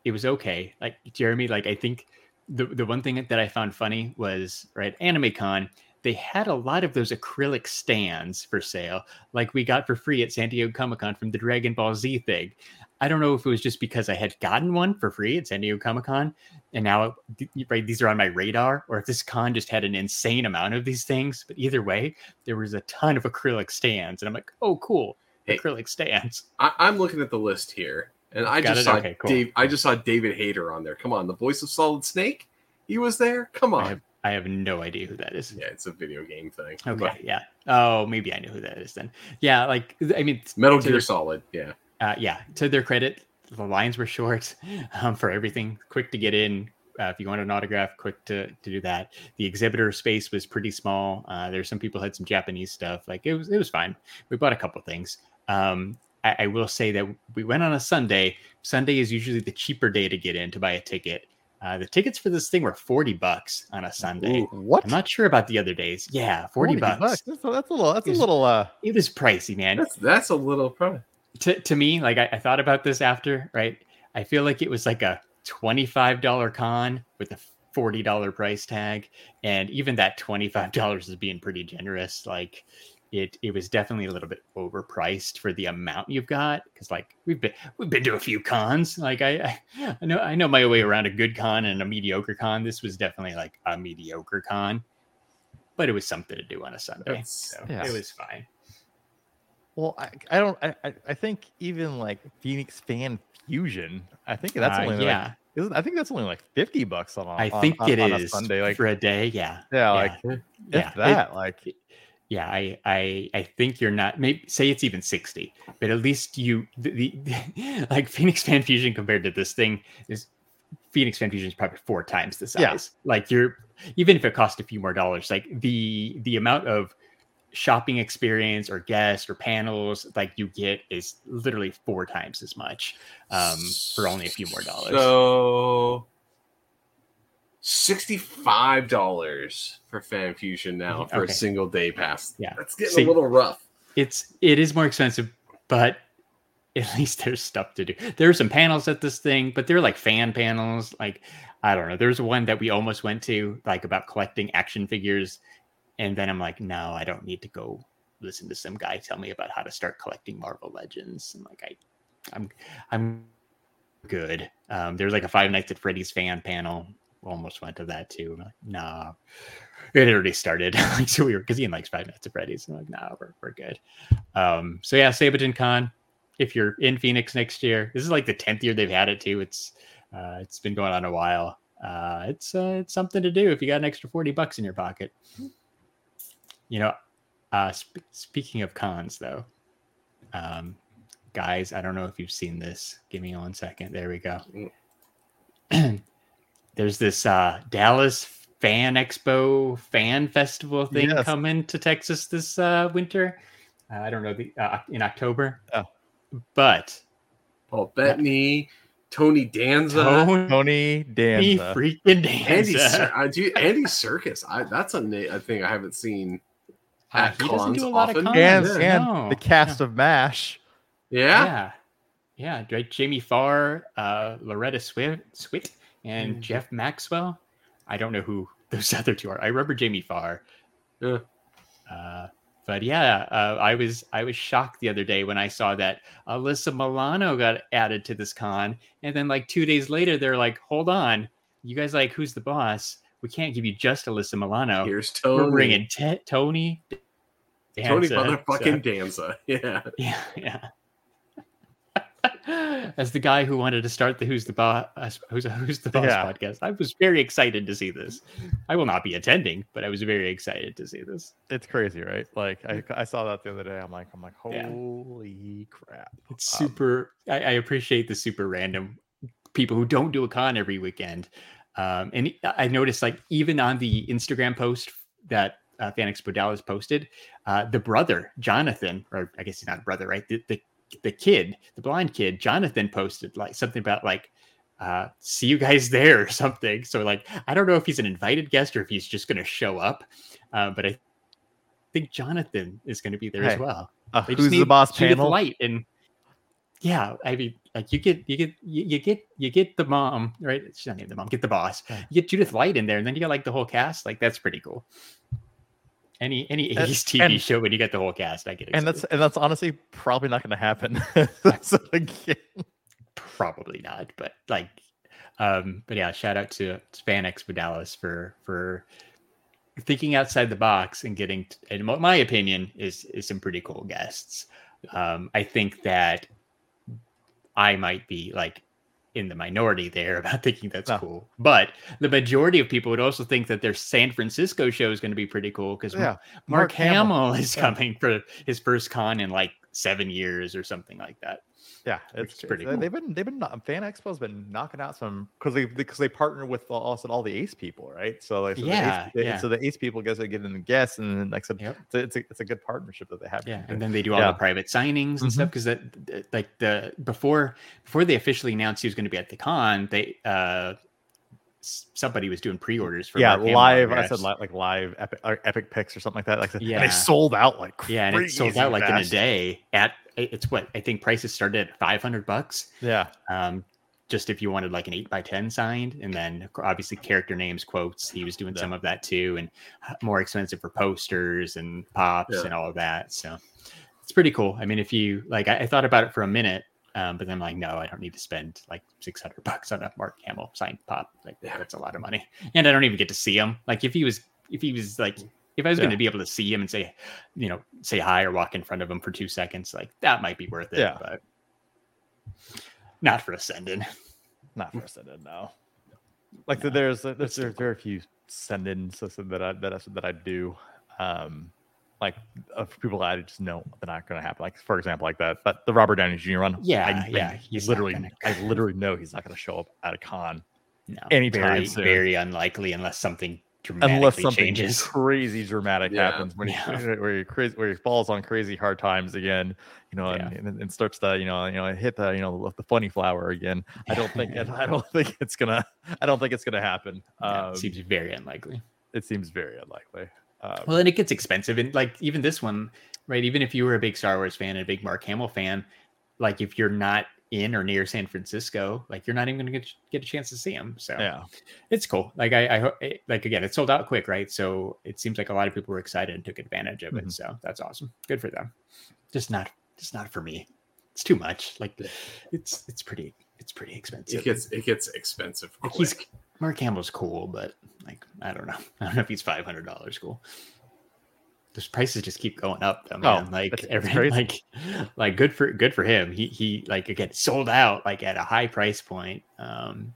it was okay. Like Jeremy, like I think the the one thing that I found funny was right, Anime Con. They had a lot of those acrylic stands for sale like we got for free at San Diego Comic Con from the Dragon Ball Z thing. I don't know if it was just because I had gotten one for free at San Diego Comic Con, and now right these are on my radar, or if this con just had an insane amount of these things. But either way, there was a ton of acrylic stands, and I'm like, oh, cool, Hey. acrylic stands. I, I'm looking at the list here, and I Got just it? saw Okay, cool. Dave. I just saw David Hayter on there. Come on, the voice of Solid Snake. He was there. Come I on. have, I have no idea who that is. Yeah, it's a video game thing. Okay, But yeah. Oh, maybe I know who that is then. Yeah, like I mean, Metal Gear their- Solid. Yeah. uh, yeah, to their credit, the lines were short um, for everything. Quick to get in. Uh, if you want an autograph, quick to, to do that. The exhibitor space was pretty small. Uh, there's some people had some Japanese stuff. Like it was it was fine. We bought a couple things. Um, I, I will say that we went on a Sunday. Sunday is usually the cheaper day to get in to buy a ticket. Uh, the tickets for this thing were 40 bucks on a Sunday. Ooh. What? I'm not sure about the other days. Yeah, 40, bucks. That's, that's a little. That's a little. Uh, It was pricey, man. That's that's a little probably. to, to me, like I, I thought about this after, right? I feel like it was like a $25 con with a $40 price tag. And even that $25 is being pretty generous. Like it it was definitely a little bit overpriced for the amount you've got. Cause like we've been we've been to a few cons. Like I, I I know I know my way around a good con and a mediocre con. This was definitely like a mediocre con. But it was something to do on a Sunday. So yeah. it was fine. well, I, I don't. I, I- I think even like Phoenix Fan Fusion. I think that's Uh, only like, yeah. isn't, I think that's only like fifty bucks on. a- I on- think on, it on is a Sunday. Like for a day. Yeah. yeah, like yeah. if Yeah, it- that. like yeah I, I i think you're not maybe say it's even 60 but at least you the, the like phoenix fan fusion compared to this thing is phoenix fan fusion is probably four times the size Yeah. like you're even if it cost a few more dollars like the the amount of shopping experience or guests or panels like you get is literally four times as much um for only a few more dollars So sixty-five dollars for Fan Fusion now for Okay. a single day pass. Yeah. that's getting See- a little rough. it's it is more expensive, but at least there's stuff to do. There are some panels at this thing, but they're like fan panels. Like I don't know. There's one that we almost went to, like about collecting action figures, and then I'm like, no, I don't need to go listen to some guy tell me about how to start collecting Marvel Legends. And like I, I'm I'm good. Um, there's like a Five Nights at Freddy's fan panel. Almost went to that too. Like, nah. It already started. like so we were because Ian likes Five Nights at Freddy's. I'm like, nah, we're, we're good. Um, so yeah, Saboten Con. If you're in Phoenix next year, this is like the tenth year they've had it too. It's uh, it's been going on a while. Uh, it's uh, it's something to do if you got an extra forty bucks in your pocket. You know, uh, sp- speaking of cons though, um, guys, I don't know if you've seen this. Give me one second. There we go. There's this uh, Dallas Fan Expo Fan Festival thing Yes. coming to Texas this uh, winter. Uh, I don't know the uh, in October. Oh. But Paul Bettany, Tony Danza, Tony Tony Danza. freaking Andy, Danza. Cir- I Andy Serkis. I that's a na- a thing I haven't seen. Uh, at he doesn't do a lot often. of cons. and, Yeah. and no. the cast of Mash. Yeah, yeah, yeah, right. Jamie Farr, uh, Loretta Swit, Swit, and Mhm. Jeff Maxwell. I don't know who those other two are. I remember Jamie Farr. Uh, but yeah, uh, I was I was shocked the other day when I saw that Alyssa Milano got added to this con, and then like two days later, they're like, "Hold on, you guys like who's the boss? We can't give you just Alyssa Milano. here's Tony. We're bringing Te- Tony." Tony motherfucking So- Danza. Yeah, yeah, yeah. As the guy who wanted to start the Who's the Boss Who's, Who's the Boss Yeah. podcast, I was very excited to see this. I will not be attending, but I was very excited to see this. It's crazy, right? Like I, I saw that the other day. I'm like, I'm like, Yeah. holy crap! It's Um, super. I, I appreciate the super random people who don't do a con every weekend. Um, and I noticed, like, even on the Instagram post that uh, Fan Expo Dallas posted, uh, the brother Jonathan, or I guess he's not a brother, right? The, the the kid, the blind kid, Jonathan posted like something about like uh see you guys there or something. So like I don't know if he's an invited guest or if he's just gonna show up. Uh, but I think Jonathan is gonna be there as well. uh, who's the boss Judith panel? Light and yeah, I mean, like you get you get you, you get you get the mom right. She's not named the mom. Get the boss. You get Judith Light in there, and then you get like the whole cast. Like that's pretty cool. Any any 80s TV and- show when you get the whole cast, I get excited. and that's and that's honestly probably not going to happen. so again, probably not, but like, um, but yeah, shout out to Fan Expo Dallas for for thinking outside the box and getting, in my opinion, is is some pretty cool guests. Um, I think that I might be like in the minority there about thinking that's No. cool, but the majority of people would also think that their San Francisco show is going to be pretty cool because yeah, Mark, Mark Hamill. Hamill is Yeah. coming for his first con in like seven years or something like that. Yeah, Which it's pretty they- cool. They've been they've been uh, Fan Expo's been knocking out some because they because they partner with all, also all the Ace people, right? So like so Yeah, the Ace, yeah. so the Ace people guys are getting the guests, and then, like I said, Yep. it's, a, it's a it's a good partnership that they have. Yeah, and then they do all Yeah. the private signings and stuff mm-hmm. because that like the before before they officially announced he was going to be at the con, they uh somebody was doing pre-orders for yeah, Mark Hamill live. I said li- like live epic or epic picks or something like that. Like, yeah and Yeah. they sold out like yeah, and it sold crazy out like in a day. At it's what I think prices started at five hundred bucks. Yeah, Um, just if you wanted like an eight by ten signed, and then obviously character names, quotes. He was doing Yeah. some of that too, and uh, more expensive for posters and pops Yeah. and all of that. So it's pretty cool. I mean, if you like, I, I thought about it for a minute. Um, but then I'm like, no, I don't need to spend like 600 bucks on a Mark Hamill signed pop. Like, Yeah. that's a lot of money. And I don't even get to see him. Like, if he was, if he was like, if I was going to be able to see him and say, you know, say hi or walk in front of him for two seconds, like that might be worth it. Yeah. But not for ascending. not for a send in no. Like there's there's there's very few send ins that I that I, that I do. Um, like of people that I just know they're not going to happen. Like for example, like that, but the Robert Downey Jr. run. Yeah, I, yeah, I he's literally, gonna- I literally know he's not going to show up at a con No, Anytime very, soon. very unlikely unless something unless something changes. crazy dramatic Yeah. happens when Yeah. he where he crazy where he falls on crazy hard times again, you know, Yeah. and, and, starts to you know you know hit the you know the funny flower again. I don't think I don't think it's gonna I don't think it's gonna happen. Um, seems very unlikely. it seems very unlikely. Um, Well, and it gets expensive, and like even this one, right? Even if you were a big Star Wars fan and a big Mark Hamill fan, like if you're not in or near San Francisco, like you're not even going to get get a chance to see him. So yeah, it's cool. Like I, I hope, it- like again, it sold out quick, right? So it seems like a lot of people were excited and took advantage of it. Mhm. So that's awesome. Good for them. Just not, just not for me. It's too much. Like it's it's pretty it's pretty expensive. It gets it gets expensive Like, he's Mark Hamill's cool, but like I don't know. I don't know if he's five hundred dollars cool. Those prices just keep going up, though, man. like Oh, it's- it's every crazy. like like good for good for him. He he like again sold out like at a high price point. Um,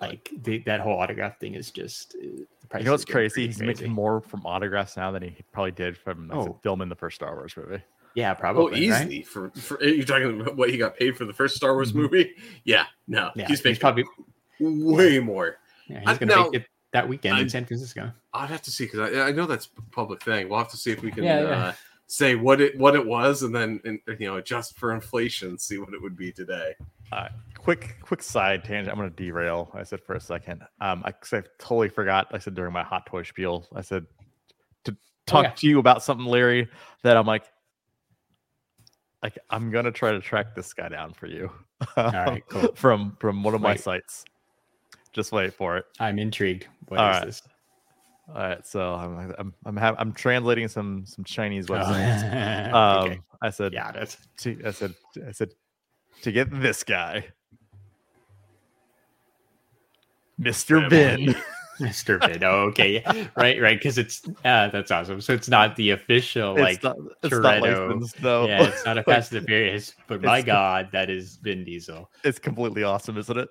like the, that whole autograph thing is just uh, the you know is what's crazy? pretty He's making more from autographs now than he probably did from like, Oh. filming the first Star Wars movie. Yeah, Oh, probably. right? easily for, for you're talking about what he got paid for the first Star Wars Mhm. movie. Yeah, no, Yeah, he's he's, making probably way more. yeah, he's gonna now, make it that weekend I- in San Francisco. I'd have to see because I, I know that's a public thing. We'll have to see if we can Yeah, yeah. Uh, say what it what it was, and then and, you know adjust for inflation, see what it would be today. quick quick side tangent. I'm going to derail. I said for a second. Um, I, 'cause I totally forgot. I said during my hot toy spiel. I said to talk yeah. to you about something, Larry. That I'm like, like I'm gonna try to track this guy down for you. right, cool. from from one of my Wait. sites. Just wait for it. I'm intrigued. What is All right. this? All right, so I'm I'm I'm, ha- I'm translating some some Chinese Oh, websites. Um, okay. I said Yeah, that's to, I said I said to get this guy, Mr. Bin. Mr. Vid. Oh, okay. Right, right. Because it's uh that's awesome. So it's not the official like it's not, it's not Toretto. licensed, no. yeah, it's not a Like, Fast and the Furious, but my God, that is Vin Diesel. It's completely awesome, isn't it?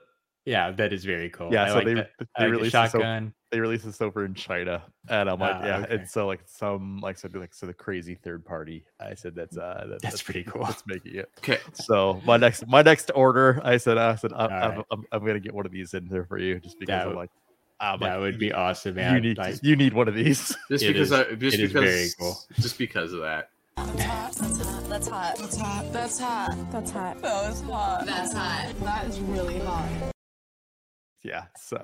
Yeah, that is very cool. Yeah, I so like they that. they I like the released this over, they released this over in China, and I'm like, Ah, yeah, okay. it's so like some like so like so the crazy third party. I said that's uh that, That's pretty cool. That's making it. Okay, So my next my next order, I said I said I, I'm, Alright. I'm, I'm gonna get one of these in there for you, just because That I'm like, I'm That like, would be awesome, man. you need Like, you need one of these. just It because is- I just it is because very cool. just because of that. That's hot. That's hot. That's hot. That's hot. That's hot. That was hot. That's hot. That is really hot. Yeah. So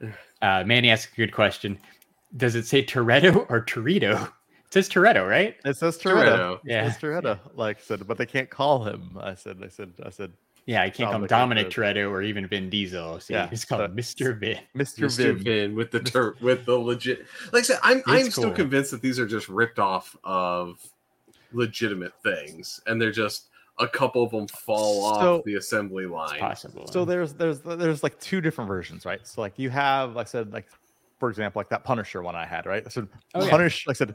uh, Manny asked a good question. Does it say Toretto or Torito? It says Toretto, right? it says Toretto. Toretto. Yeah. It's Toretto. Like I said, but they can't call him. I said, I said, I said, Yeah, I can't call him Dominic Dominic Toretto or even Vin Diesel. So Yeah, it's called Mr. Vin. Mr. Mr. Vin. Vin with the tur- with the legit. Like I said, I'm I'm It's still convinced that these are just ripped off of legitimate things, and they're just a couple of them fall So- off the assembly line. possible. So there's there's there's like two different versions, right? So like you have, like I said, like for example, like that Punisher one I had, right? I said Oh, yeah. Punish. I said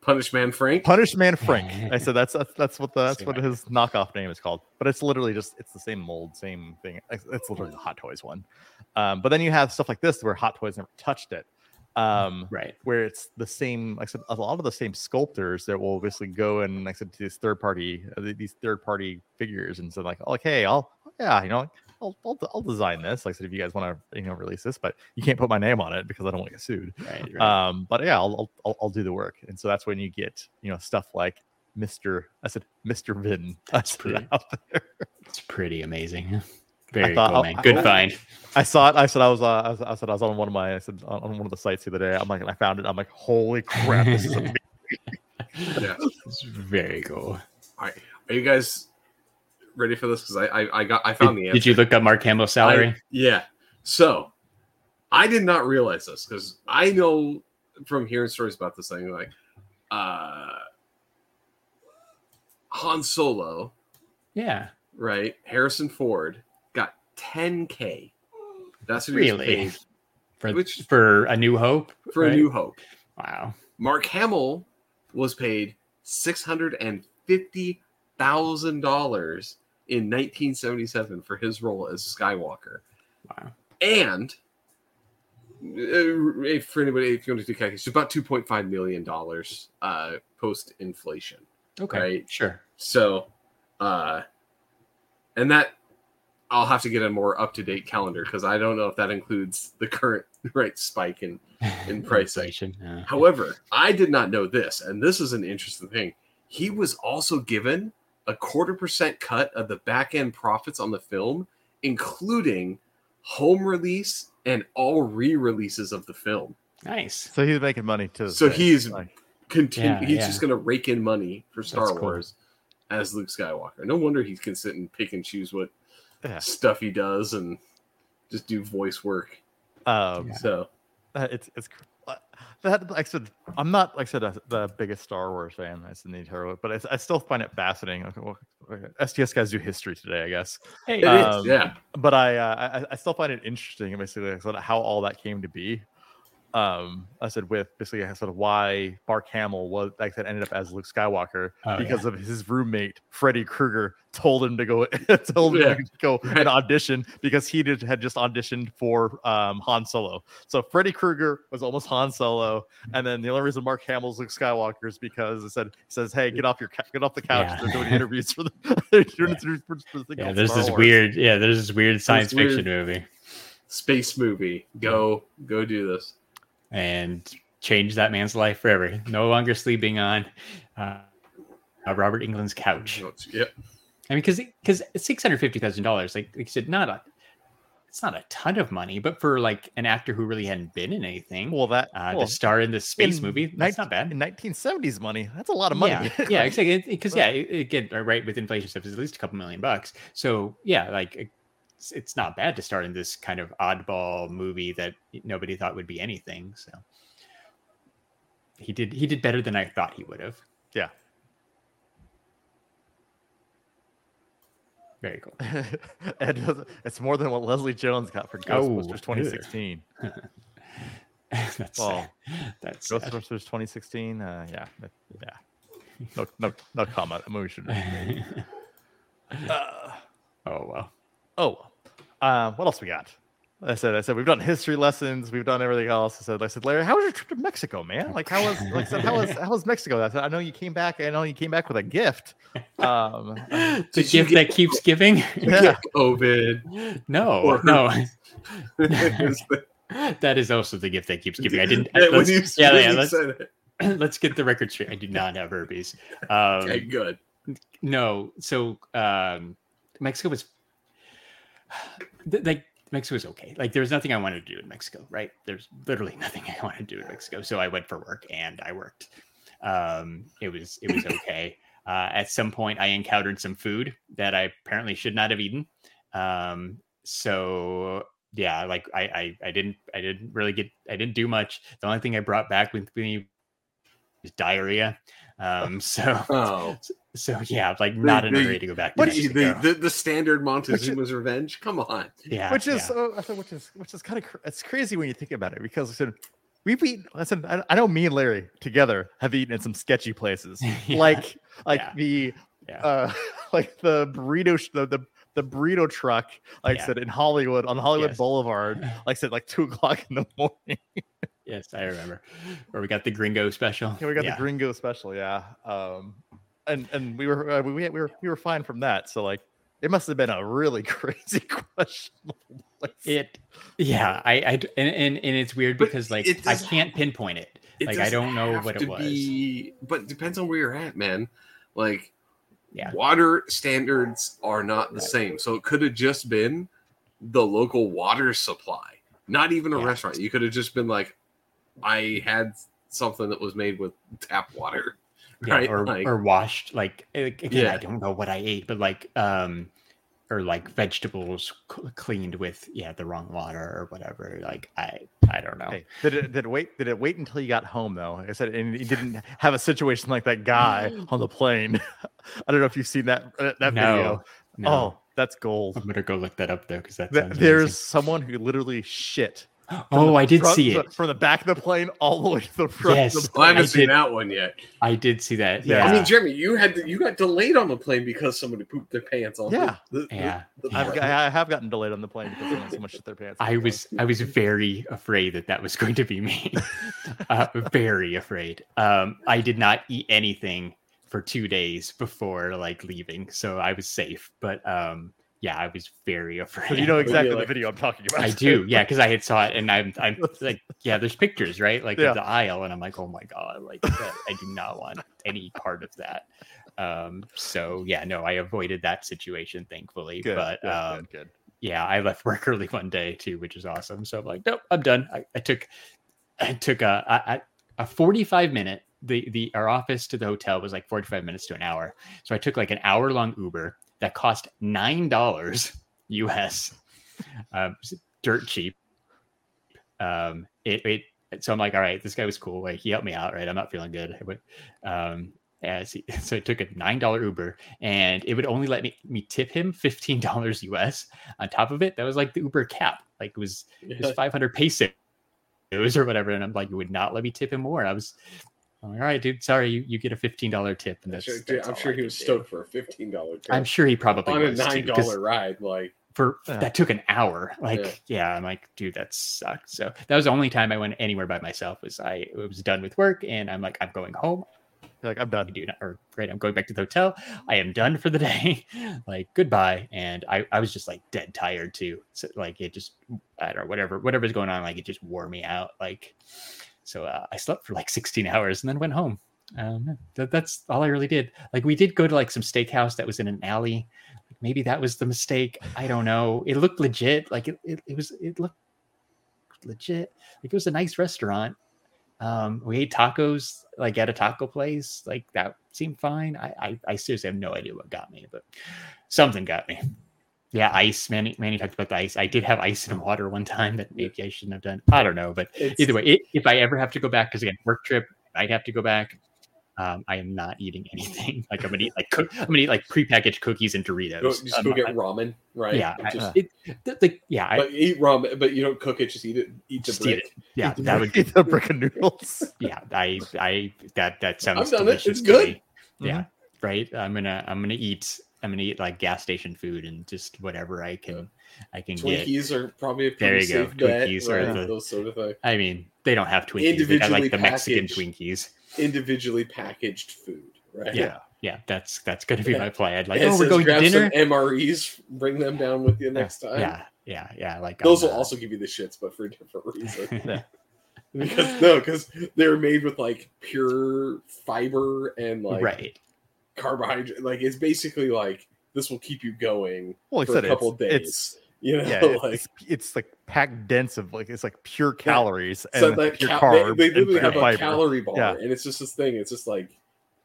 Punish Man Frank. Punish Man Frank. I said that's that's that's what the that's Same what idea. his knockoff name is called. But it's literally just it's the same mold, same thing. It's, it's literally the Hot Toys one. Um, but then you have stuff like this where Hot Toys never touched it. Um, right. where it's the same like I said a lot of the same sculptors that will obviously go and like I said to these third party uh, these third party figures and so like oh, like hey I'll yeah you know I'll, I'll, I'll design this like I said if you guys want to you know release this but you can't put my name on it because I don't want to get sued Right. right. um but yeah I'll, I'll I'll I'll do the work and so that's when you get you know stuff like Mr. I said Mr. Vin That's pretty- out there it's pretty amazing. Very thought- cool, I- man. I- Good find. I saw it. I said I was. Uh, I, was I said I was on one of my. I said on on one of the sites the other day. I'm like, I found it. I'm like, holy crap! This is amazing. Yeah. It's very cool. All right, are you guys ready for this? Because I, I I got I found the answer. did you look up Mark Hamill's salary? I- yeah. So I did not realize this because I know from hearing stories about this thing, like uh Han Solo, yeah. right? Harrison Ford got 10k. That's what he was Really? paid For Which- for A New Hope. for right? A New Hope. Wow. Mark Hamill was paid six hundred and fifty thousand dollars in 1977 for his role as Skywalker. Wow. and uh, if for anybody if you want to do calculations, about 2.5 million dollars uh post inflation Okay. Right. Sure. so uh and that i'll have to get a more up-to-date calendar because i don't know if that includes the current right spike in In pricing. Inflation, yeah. however i did not know this and this is an interesting thing he was also given a quarter percent cut of the back end profits on the film including home release and all re-releases of the film Nice. So he's making money too. So he's- like, continue. Yeah, he's yeah. just going to rake in money for Star That's cool. Wars as Luke Skywalker. No wonder he can sit and pick and choose what Yeah. stuff he does and just do voice work. um, So Uh, it's it's uh, that like I said I'm not like I said uh, the biggest Star Wars fan. I still need to, but I, I still find it fascinating. Okay, well, okay, STS guys do history today, I guess. Hey, it is, Um, yeah. But I, uh, I I still find it interesting, basically, like, how all that came to be. Um, I said with basically sort of why Mark Hamill was like that ended up as Luke Skywalker Oh, because of his roommate Freddy Krueger told him to go told him Yeah. to go Right. and audition because he did, had just auditioned for um, Han Solo. So Freddy Krueger was almost Han Solo, and then the only reason Mark Hamill's Luke Skywalker is because it said he says, "Hey, get off your get off the couch. Yeah. They're doing interviews for the they're doing interviews for, for the yeah, there's Star this Wars." weird, yeah, there's this weird science weird- fiction movie, Space movie. Go go do this. And changed that man's life forever. No longer sleeping on uh, uh, Robert Englund's couch. Yep. I mean, because because six hundred fifty thousand dollars, like, like you said, not a, it's not a ton of money, but for like an actor who really hadn't been in anything, Well, that uh, well, to star in this space in movie, that's not bad. In 1970s money, that's a lot of money. Yeah, yeah, exactly. Because yeah, again, right with inflation stuff is at least a couple million bucks. So yeah, like it's, not bad to start in this kind of oddball movie that nobody thought would be anything. So he did he did better than I thought he would have. Yeah. Very cool. Ed it's more than what Leslie Jones got for Oh, Ghostbusters 2016. that's Well, that's sad. Ghostbusters 2016. Uh, yeah, yeah. No, no, no comment. The movie should. Uh, oh well. oh, well. Uh, what else we got? I said, I said we've done history lessons, we've done everything else. I said, I said, Larry, how was your trip to Mexico, man? Like, how was, like I said, how was, how was Mexico? I said, I know you came back. I know you came back with a gift. Um, the gift get- that keeps giving. yeah, COVID. no, Or- no. That is also the gift that keeps giving. I didn't. Yeah, when let's- you, yeah, when yeah, let's, let's get the record straight. I do not have herpes. Um, Okay, good. No, so um, Mexico was th- like Mexico was okay. Like there was nothing I wanted to do in Mexico, right? There's literally nothing I wanted to do in Mexico. So I went for work and I worked. Um, it was it was okay. Uh, at some point, I encountered some food that I apparently should not have eaten. Um, so yeah, like I, I I didn't I didn't really get I didn't do much. The only thing I brought back with me was diarrhea. Um, so Oh, so yeah, like not in a the- hurry to go back. To what Which- the, the the standard Montezuma's revenge? Come on. yeah, which is yeah. uh, I said, which is which is kind of cr- it's crazy when you think about it because I said we've eaten. Listen, I, I know me and Larry together have eaten at some sketchy places, Yeah, like like yeah, the yeah. uh like the burrito sh- the, the the burrito truck like Yeah. I said in Hollywood on Hollywood Yes. Boulevard like I said like two o'clock in the morning yes, I remember. Where we got the Gringo special. yeah, we got yeah. the Gringo special yeah um and and we were uh, we, we were we were fine from that so like it must have been a really crazy question It, yeah, I, I, d- and, and, and it's weird But because like I doesn't- can't pinpoint it. It Like, I don't know have what it was. Be, but it depends on where you're at, man. Like, Yeah. water standards are not the Right. same. So it could have just been the local water supply. Not even a Yeah. restaurant. You could have just been like, I had something that was made with tap water. yeah, right? or Like- or washed like again Yeah. i don't know what i ate but like um or like vegetables c- cleaned with yeah the wrong water or whatever like i i don't know Hey, did it did it wait did it wait until you got home though? Like I said, and you didn't have a situation like that guy on the plane. I don't know if you've seen that uh, that no, video. no. Oh, that's gold. i'm gonna go look that up though because that Th- sounds There's someone who literally shit. Amazing. from oh i did front- see the- it from the back of the plane all the way to the front. Yes. Of the Well, I haven't I seen that one yet. i did see that Yeah. yeah I mean, Jeremy, you had to, you got delayed on the plane because somebody pooped their pants on. Yeah. the, the- Yeah. the Yeah. I've, I have gotten delayed on the plane because someone so much their pants. I was I was very afraid that that was going to be me. uh, very afraid. Um, I did not eat anything for two days before like leaving, so I was safe. But um, yeah, I was very afraid. You know exactly like- the video I'm talking about. I do, yeah, because I had saw it, and I'm, I'm like, yeah, there's pictures, right, like Yeah. the aisle, and I'm like, oh my god, like I do not want any part of that. Um, so yeah, no, I avoided that situation, thankfully. Good, but good, um, good, good. yeah, I left work early one day too, which is awesome. So I'm like, nope, I'm done. I, I took, I took a, a a 45 minute. The the our office to the hotel was like 45 minutes to an hour. So I took like an hour long Uber that cost nine dollars US. Um, dirt cheap. Um, it it. So I'm like, all right, this guy was cool. Like he helped me out, right? I'm not feeling good. Went, um, as he, so I took a nine dollar Uber, and it would only let me me tip him fifteen dollars US. On top of it, that was like the Uber cap. Like it was it was 500 pesos or whatever, and I'm like, you would not let me tip him more. I was, I'm like, all right, dude, sorry, you, you get a fifteen dollar tip, and I'm that's, sure, that's I'm sure I he was do. stoked for a fifteen dollar. I'm sure he probably on a was too, nine 'cause dollar ride. Like for Yeah. that took an hour. Like, Yeah. yeah. I'm like, dude, that sucked. So that was the only time I went anywhere by myself. Was I was done with work, and I'm like, I'm going home. You're like I'm done. do not, or great, I'm going back to the hotel. I am done for the day. like goodbye. And I, I was just like dead tired too. So like it just, I don't know, whatever, whatever's going on, like it just wore me out. Like, so uh, I slept for like 16 hours and then went home. Um, that, that's all I really did. Like we did go to like some steakhouse that was in an alley. Maybe that was the mistake. I don't know. It looked legit. Like it, it, it was, it looked legit. Like it was a nice restaurant. Um, we ate tacos like at a taco place. Like that seemed fine. I, I, I seriously have no idea what got me, but something got me. Yeah, ice. Manny, Manny talked about the ice. I did have ice in water one time that maybe I shouldn't have done. I don't know, but it's, either way, i if I ever have to go back, because again, work trip, I'd have to go back. Um, I am not eating anything. Like I'm gonna eat like cook, I'm gonna eat like prepackaged cookies and Doritos. go, just I'm go get ramen, right? yeah, I- Just- it, the, the, yeah, I, eat ramen, but you don't cook it. Just eat it. Eat the just eat it. Yeah, Eat that brick- would be eat the brick of noodles. yeah i i that that sounds done it. delicious It's to good. me. yeah right i'm gonna i'm gonna eat i'm gonna eat like gas station food and just whatever i can i can get Twinkies are probably a There pretty you go. bet. Are the- Those sort of things. i mean they don't have twinkies they got like Individually the mexican twinkies Individually packaged food, right? Yeah. yeah that's that's gonna be Yeah. my plan like It oh we're going to dinner Some MREs, bring them down with you next time. yeah yeah yeah like Those will uh, also give you the shits, but for a different reason. Because no, because they're made with like pure fiber and like right carbohydrate. Like it's basically like this will keep you going Well, like for said, a couple it's, days. it's you know, yeah, it's, like it's, it's like packed dense of like it's like pure calories so and that pure carbs they, they literally have a calorie bar, Yeah. and it's just this thing. It's just like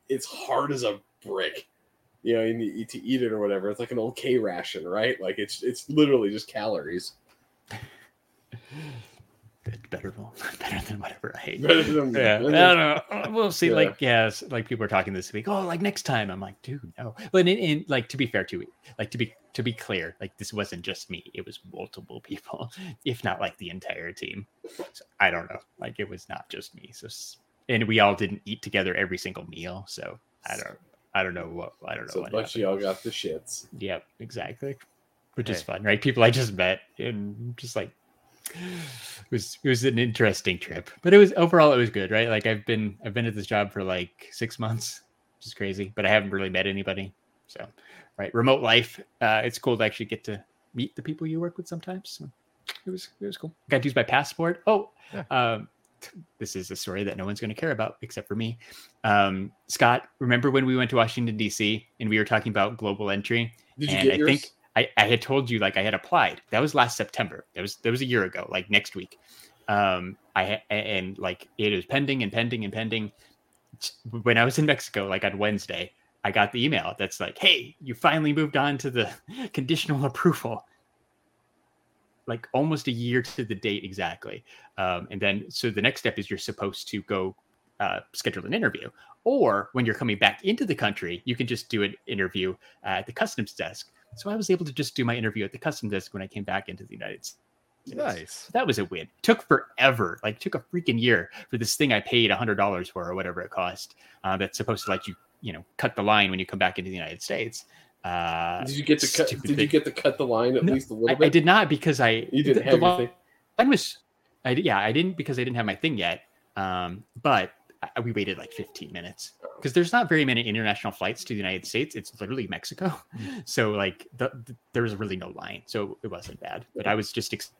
it's hard as a brick. You know, and you, to eat it or whatever. It's like an old K ration, right? Like it's it's literally just calories. Better better than whatever i hate than- yeah, I don't know. We'll see. Yeah. Like, yes, like people are talking this week. Oh, like next time. I'm like, dude, no. But in, in like to be fair to like to be to be clear, like this wasn't just me. It was multiple people, if not like the entire team. So I don't know. Like it was not just me. So and we all didn't eat together every single meal. So I don't. I don't know what. I don't know So what. y'all got the shits. Yep, exactly. Which is fun, right? People I just met and just like it was it was an interesting trip. But it was overall it was good, right? Like I've been I've been at this job for like six months, which is crazy, but I haven't really met anybody. So right, remote life. Uh it's cool to actually get to meet the people you work with sometimes. So it was it was cool. Got to use my passport. Oh, Yeah. um this is a story that no one's going to care about except for me. Um, Scott, remember when we went to Washington D.C. and we were talking about global entry? Did you and get I yours? think I, I had told you like I had applied. That was last September. That was that was a year ago, like next week. Um, I and like it was pending and pending and pending. When I was in Mexico, like on Wednesday, I got the email that's like, "Hey, you finally moved on to the conditional approval." Like almost a year to the date exactly. Um, and then so the next step is you're supposed to go uh, schedule an interview, or when you're coming back into the country, you can just do an interview at the customs desk. So I was able to just do my interview at the customs desk when I came back into the United States. Nice. That was a win. Took forever. Like took a freaking year for this thing I paid a hundred dollars for or whatever it cost. Uh, that's supposed to let you, you know, cut the line when you come back into the United States. Uh, Did you get to cut? Did you get to cut the line at No, least a little I, bit? I did not because I You didn't the, have the thing. line was I yeah I didn't because I didn't have my thing yet. Um, but I, we waited like 15 minutes because there's not very many international flights to the United States. It's literally Mexico, so like the, the, there was really no line, so it wasn't bad. But I was just ex-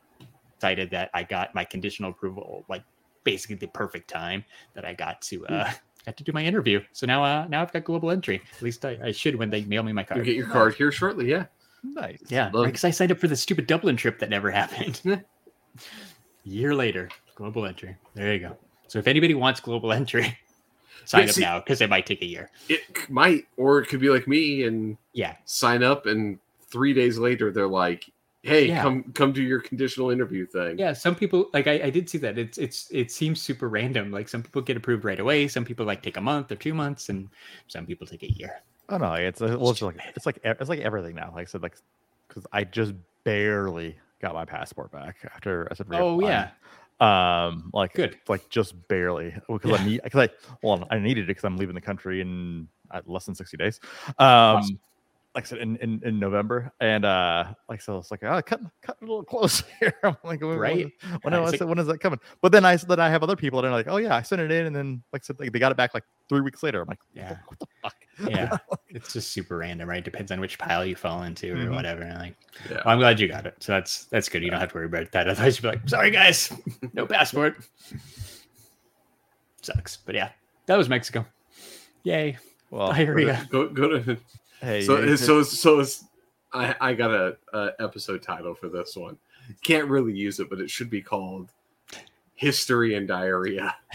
excited that I got my conditional approval like basically the perfect time that I got to uh got to do my interview. So now uh now I've got global entry. At least I, I should when they mail me my card. You card. get your card here shortly. Yeah. Nice. Yeah, because I signed up for the stupid Dublin trip that never happened. Year later, global entry. There you go. So if anybody wants global entry, sign Yeah, up now because it might take a year. It might, or it could be like me and Yeah, sign up, and three days later they're like, "Hey, Yeah. come come do your conditional interview thing." yeah. Some people like I, I did see that. It's it's it seems super random. Like some people get approved right away. Some people like take a month or two months, and some people take a year. Oh no, it's a, well, it's like it's like it's like everything now. Like I said, like because I just barely got my passport back after I said. Oh yeah, Um, like Good. like just barely because I need because I well I needed it because I'm leaving the country in uh, less than sixty days. Um, Awesome. Like I said in, in, in November, and uh, like so it's like oh, cut cut a little close here. I'm like when, Right. when, when, I said, like- when is that coming? But then I s- then I have other people that are like, oh yeah, I sent it in, and then like I said like, they got it back like three weeks later. I'm like, Yeah. what the fuck? yeah. it's just super random, right? Depends on which pile you fall into or Mhm. whatever. And like, Yeah. well, I'm glad you got it. So that's that's good. You don't have to worry about that. Otherwise, you'd be like, sorry guys, no passport. Sucks, but yeah, that was Mexico. Yay, Well, diarrhea. Go go to. Hey, So you- so so it's, I I got a, a episode title for this one. Can't really use it, but it should be called "History and Diarrhea."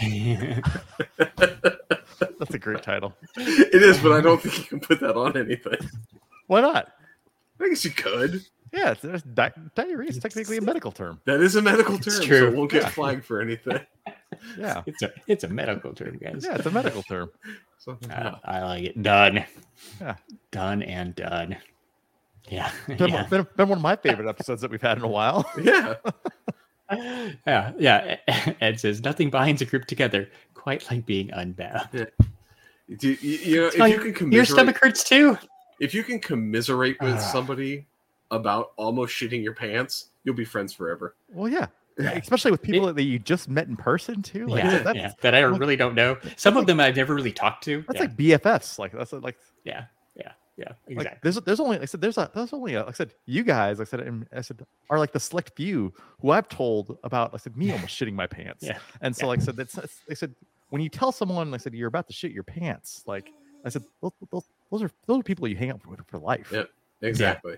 that's a great title. it is, but I don't think you can put that on anything. Why not? I guess you could. Yeah, it's, there's di- diarrhea is technically a medical term. That is a medical term, It's so true. it won't get Yeah. flagged for anything. Yeah, it's a it's a medical term, guys. yeah, it's a medical term. So, Uh, I like it. Done. Yeah. Done and done. Yeah. Been, yeah. been, been one of my favorite episodes that we've had in a while. yeah. yeah. Yeah. Ed says nothing binds a group together quite like being unbound. Yeah. Do, you, you know, if Tell you you- can Your stomach hurts too. if you can commiserate with Ah. somebody about almost shitting your pants, you'll be friends forever. Well, yeah, Yeah. especially with people that you just met in person too. Like yeah, that's, yeah, that I really don't know. Some of them I've never really talked to. that's yeah, like BFFs. Like that's like yeah, yeah, yeah, like exactly. there's there's only like I said there's a there's only a, like I said you guys like I said and I said are like the select few who I've told about I said me almost shitting my pants. Yeah, And so yeah. like I said that's, that's I said when you tell someone I said you're about to shit your pants like I said those, those, those are those are people you hang out with for life. Yeah. Exactly.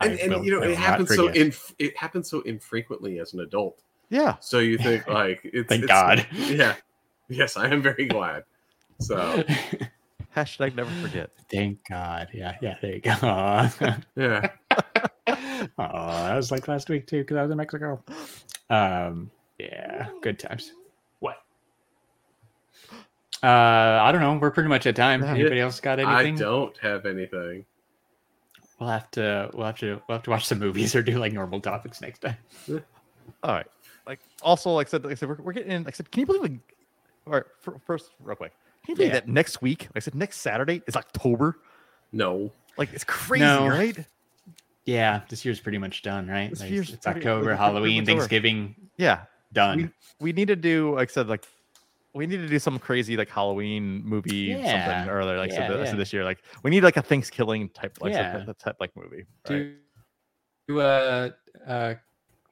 And, and will- you know, it happens so it happens so infrequently as an adult. Yeah. So you think like it's Thank it's- God. Yeah. Yes, I am very glad. So Hashtag never forget. Thank God. Yeah, yeah. There you go. yeah. oh, that was like last week too, because I was in Mexico. Um, yeah, good times. What? Uh, I don't know. We're pretty much at time. Yeah. Anybody else got anything? I don't have anything. We'll have to. We'll have to. We'll have to watch some movies or do like normal topics next time. All right. Like also, like I said, like I said, we're, we're getting in. Like I said, can you believe? Like, all right, fir- first, real quick, can you believe Yeah. that next week? Like I said, next Saturday is October. No. Like it's crazy, No. right? Yeah, this year's pretty much done, right? This Like, year's it's pretty- October, pretty- pretty Halloween, much over. Thanksgiving, Yeah. done. We, we need to do, like I said, like we need to do some crazy like Halloween movie Yeah. something or other. Like I said, Yeah, this, this year, like we need like a Thanksgiving type, like Yeah. yeah. that type like movie. Right? do, do uh, uh,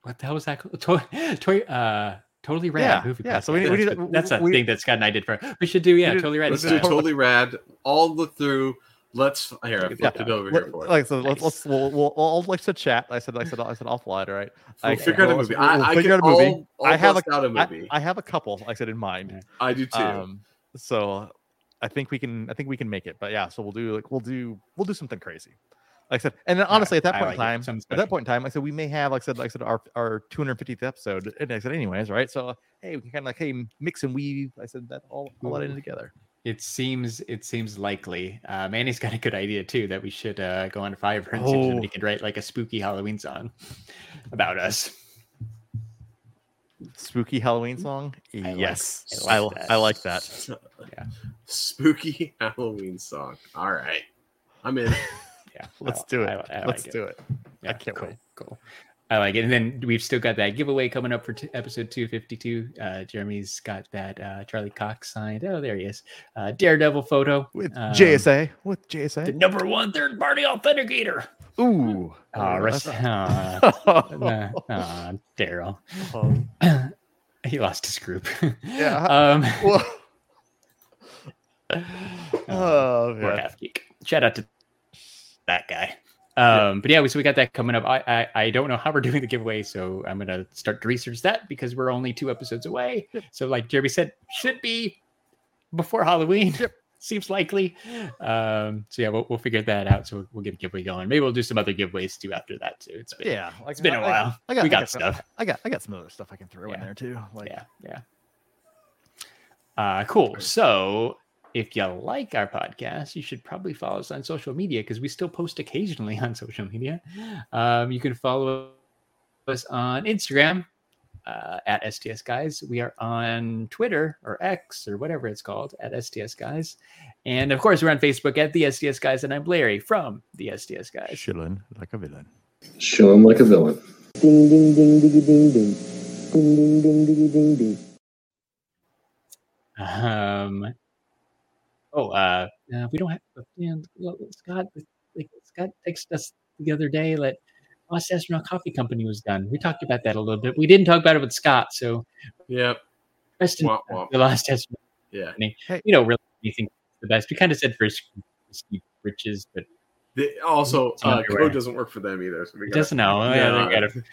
what the hell was that called? To- toy, uh, totally rad Yeah, movie. yeah, so podcast. we need- we that's, need- that's a we- thing that Scott and I did for. We should do yeah, did- totally rad. Let's do totally rad all the through Let's here. I flipped it over here for. Like so, let's Nice. let's we'll, we'll, we'll like to chat. I said I said I said offline, right? We'll I- figure out a we'll- movie. we'll I, I figure out a movie. I'll, I'll have a- out a I, movie. I have a couple, like I said, in mind. I do too. Um, so I think we can I think we can make it. But yeah, so we'll do like we'll do we'll do something crazy. Like I said, and then honestly, at that point like in time, Something at that point in time, like I said, we may have, like I said, like I said, our our 250th episode. And I said, anyways, right? So hey, we can kind of like hey mix and weave. I said that all all that in together. It seems it seems likely. Uh, Manny's got a good idea too that we should uh, go on Fiverr and see if Oh. somebody could write like a spooky Halloween song about us. Spooky Halloween song. I yes, I I, like li- that. I like that. Spooky Halloween song. All right, I'm in. Yeah, Let's I- do it. I- I like Let's it. do it. Yeah, can't cool, wait. Cool. I like it. And then we've still got that giveaway coming up for t- episode 252. Uh, Jeremy's got that uh, Charlie Cox signed. Oh, there he is. Uh, Daredevil photo With Um, JSA. With JSA. The number one third party authenticator. Ooh. Oh, rest, uh, uh, uh, Daryl. Oh, he lost his group. Yeah. Um, well, oh, man. half geek. Shout out to that guy. Um, but yeah, we, so we got that coming up. I, I I don't know how we're doing the giveaway, so I'm gonna start to research that because we're only two episodes away. So, like Jeremy said, should be before Halloween. Yep. Seems likely. Um, so yeah, we'll, we'll figure that out. So we'll, we'll get a giveaway going. Maybe we'll do some other giveaways too after that too. It's been Yeah, like, it's been a I- I- while. I got, we I got some- stuff. I got, I got some other stuff I can throw in there too. Like, yeah, yeah. Uh, cool. So if you like our podcast, you should probably follow us on social media because we still post occasionally on social media. Um, you can follow us on Instagram uh, at STS Guys. We are on Twitter or X or whatever it's called at STS Guys. And of course, we're on Facebook at the STS Guys. And I'm Larry from the STS Guys. chilling like a villain. Show him like a villain. Ding ding ding diggy ding ding. Ding ding ding diggy ding ding. Um. Oh, uh, uh, we don't have. Man, well, Scott, like Scott texted us the other day that Lost Astronaut Coffee Company was done. We talked about that a little bit. We didn't talk about it with Scott, so Yep. rest in Womp womp. the Lost Astronaut Yeah. Company. Hey. You know, really, anything the best. We kind of said first Steve Riches, but The- also, uh, code doesn't work for them either. So we gotta, doesn't know. Yeah. Yeah, we gotta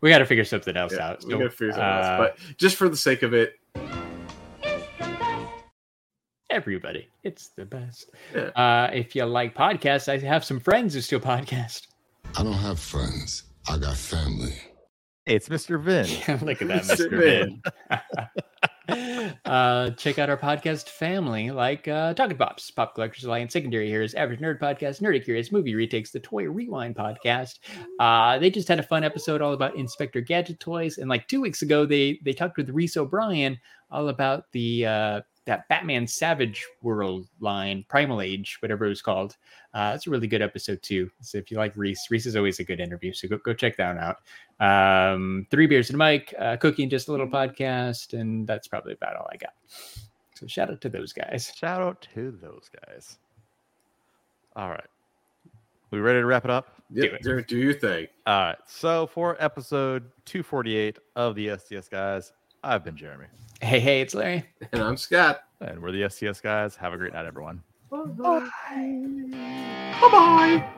we gotta figure something else yeah, out. we gotta figure something uh, else. But just for the sake of it, everybody, it's the best. Yeah. Uh, if you like podcasts, I have some friends who still podcast. I don't have friends. I got family. Hey, it's Mr. Vin. Look at that, Mr. Mr. Vin. uh, check out our podcast family, like uh, Talking Pops, Pop Collectors Alliance, Secondary Heroes, Average Nerd Podcast, Nerdy Curious, Movie Retakes, the Toy Rewind Podcast. Uh, they just had a fun episode all about Inspector Gadget toys, and like two weeks ago, they they talked with Reese O'Brien all about the uh, that Batman Savage World line, Primal Age, whatever it was called. Uh, it's a really good episode too. So if you like Reese, Reese is always a good interview. So go go check that one out. Um, three beers and a mic, uh, cooking just a little podcast, and that's probably about all I got. So shout out to those guys. Shout out to those guys. All right. We ready to wrap it up? Do yeah, it. do, do your thing. All right. So for episode 248 of the STS guys, I've been Jeremy. Hey, hey, it's Larry. And I'm Scott. And we're the STS guys. Have a great night, everyone. Bye bye.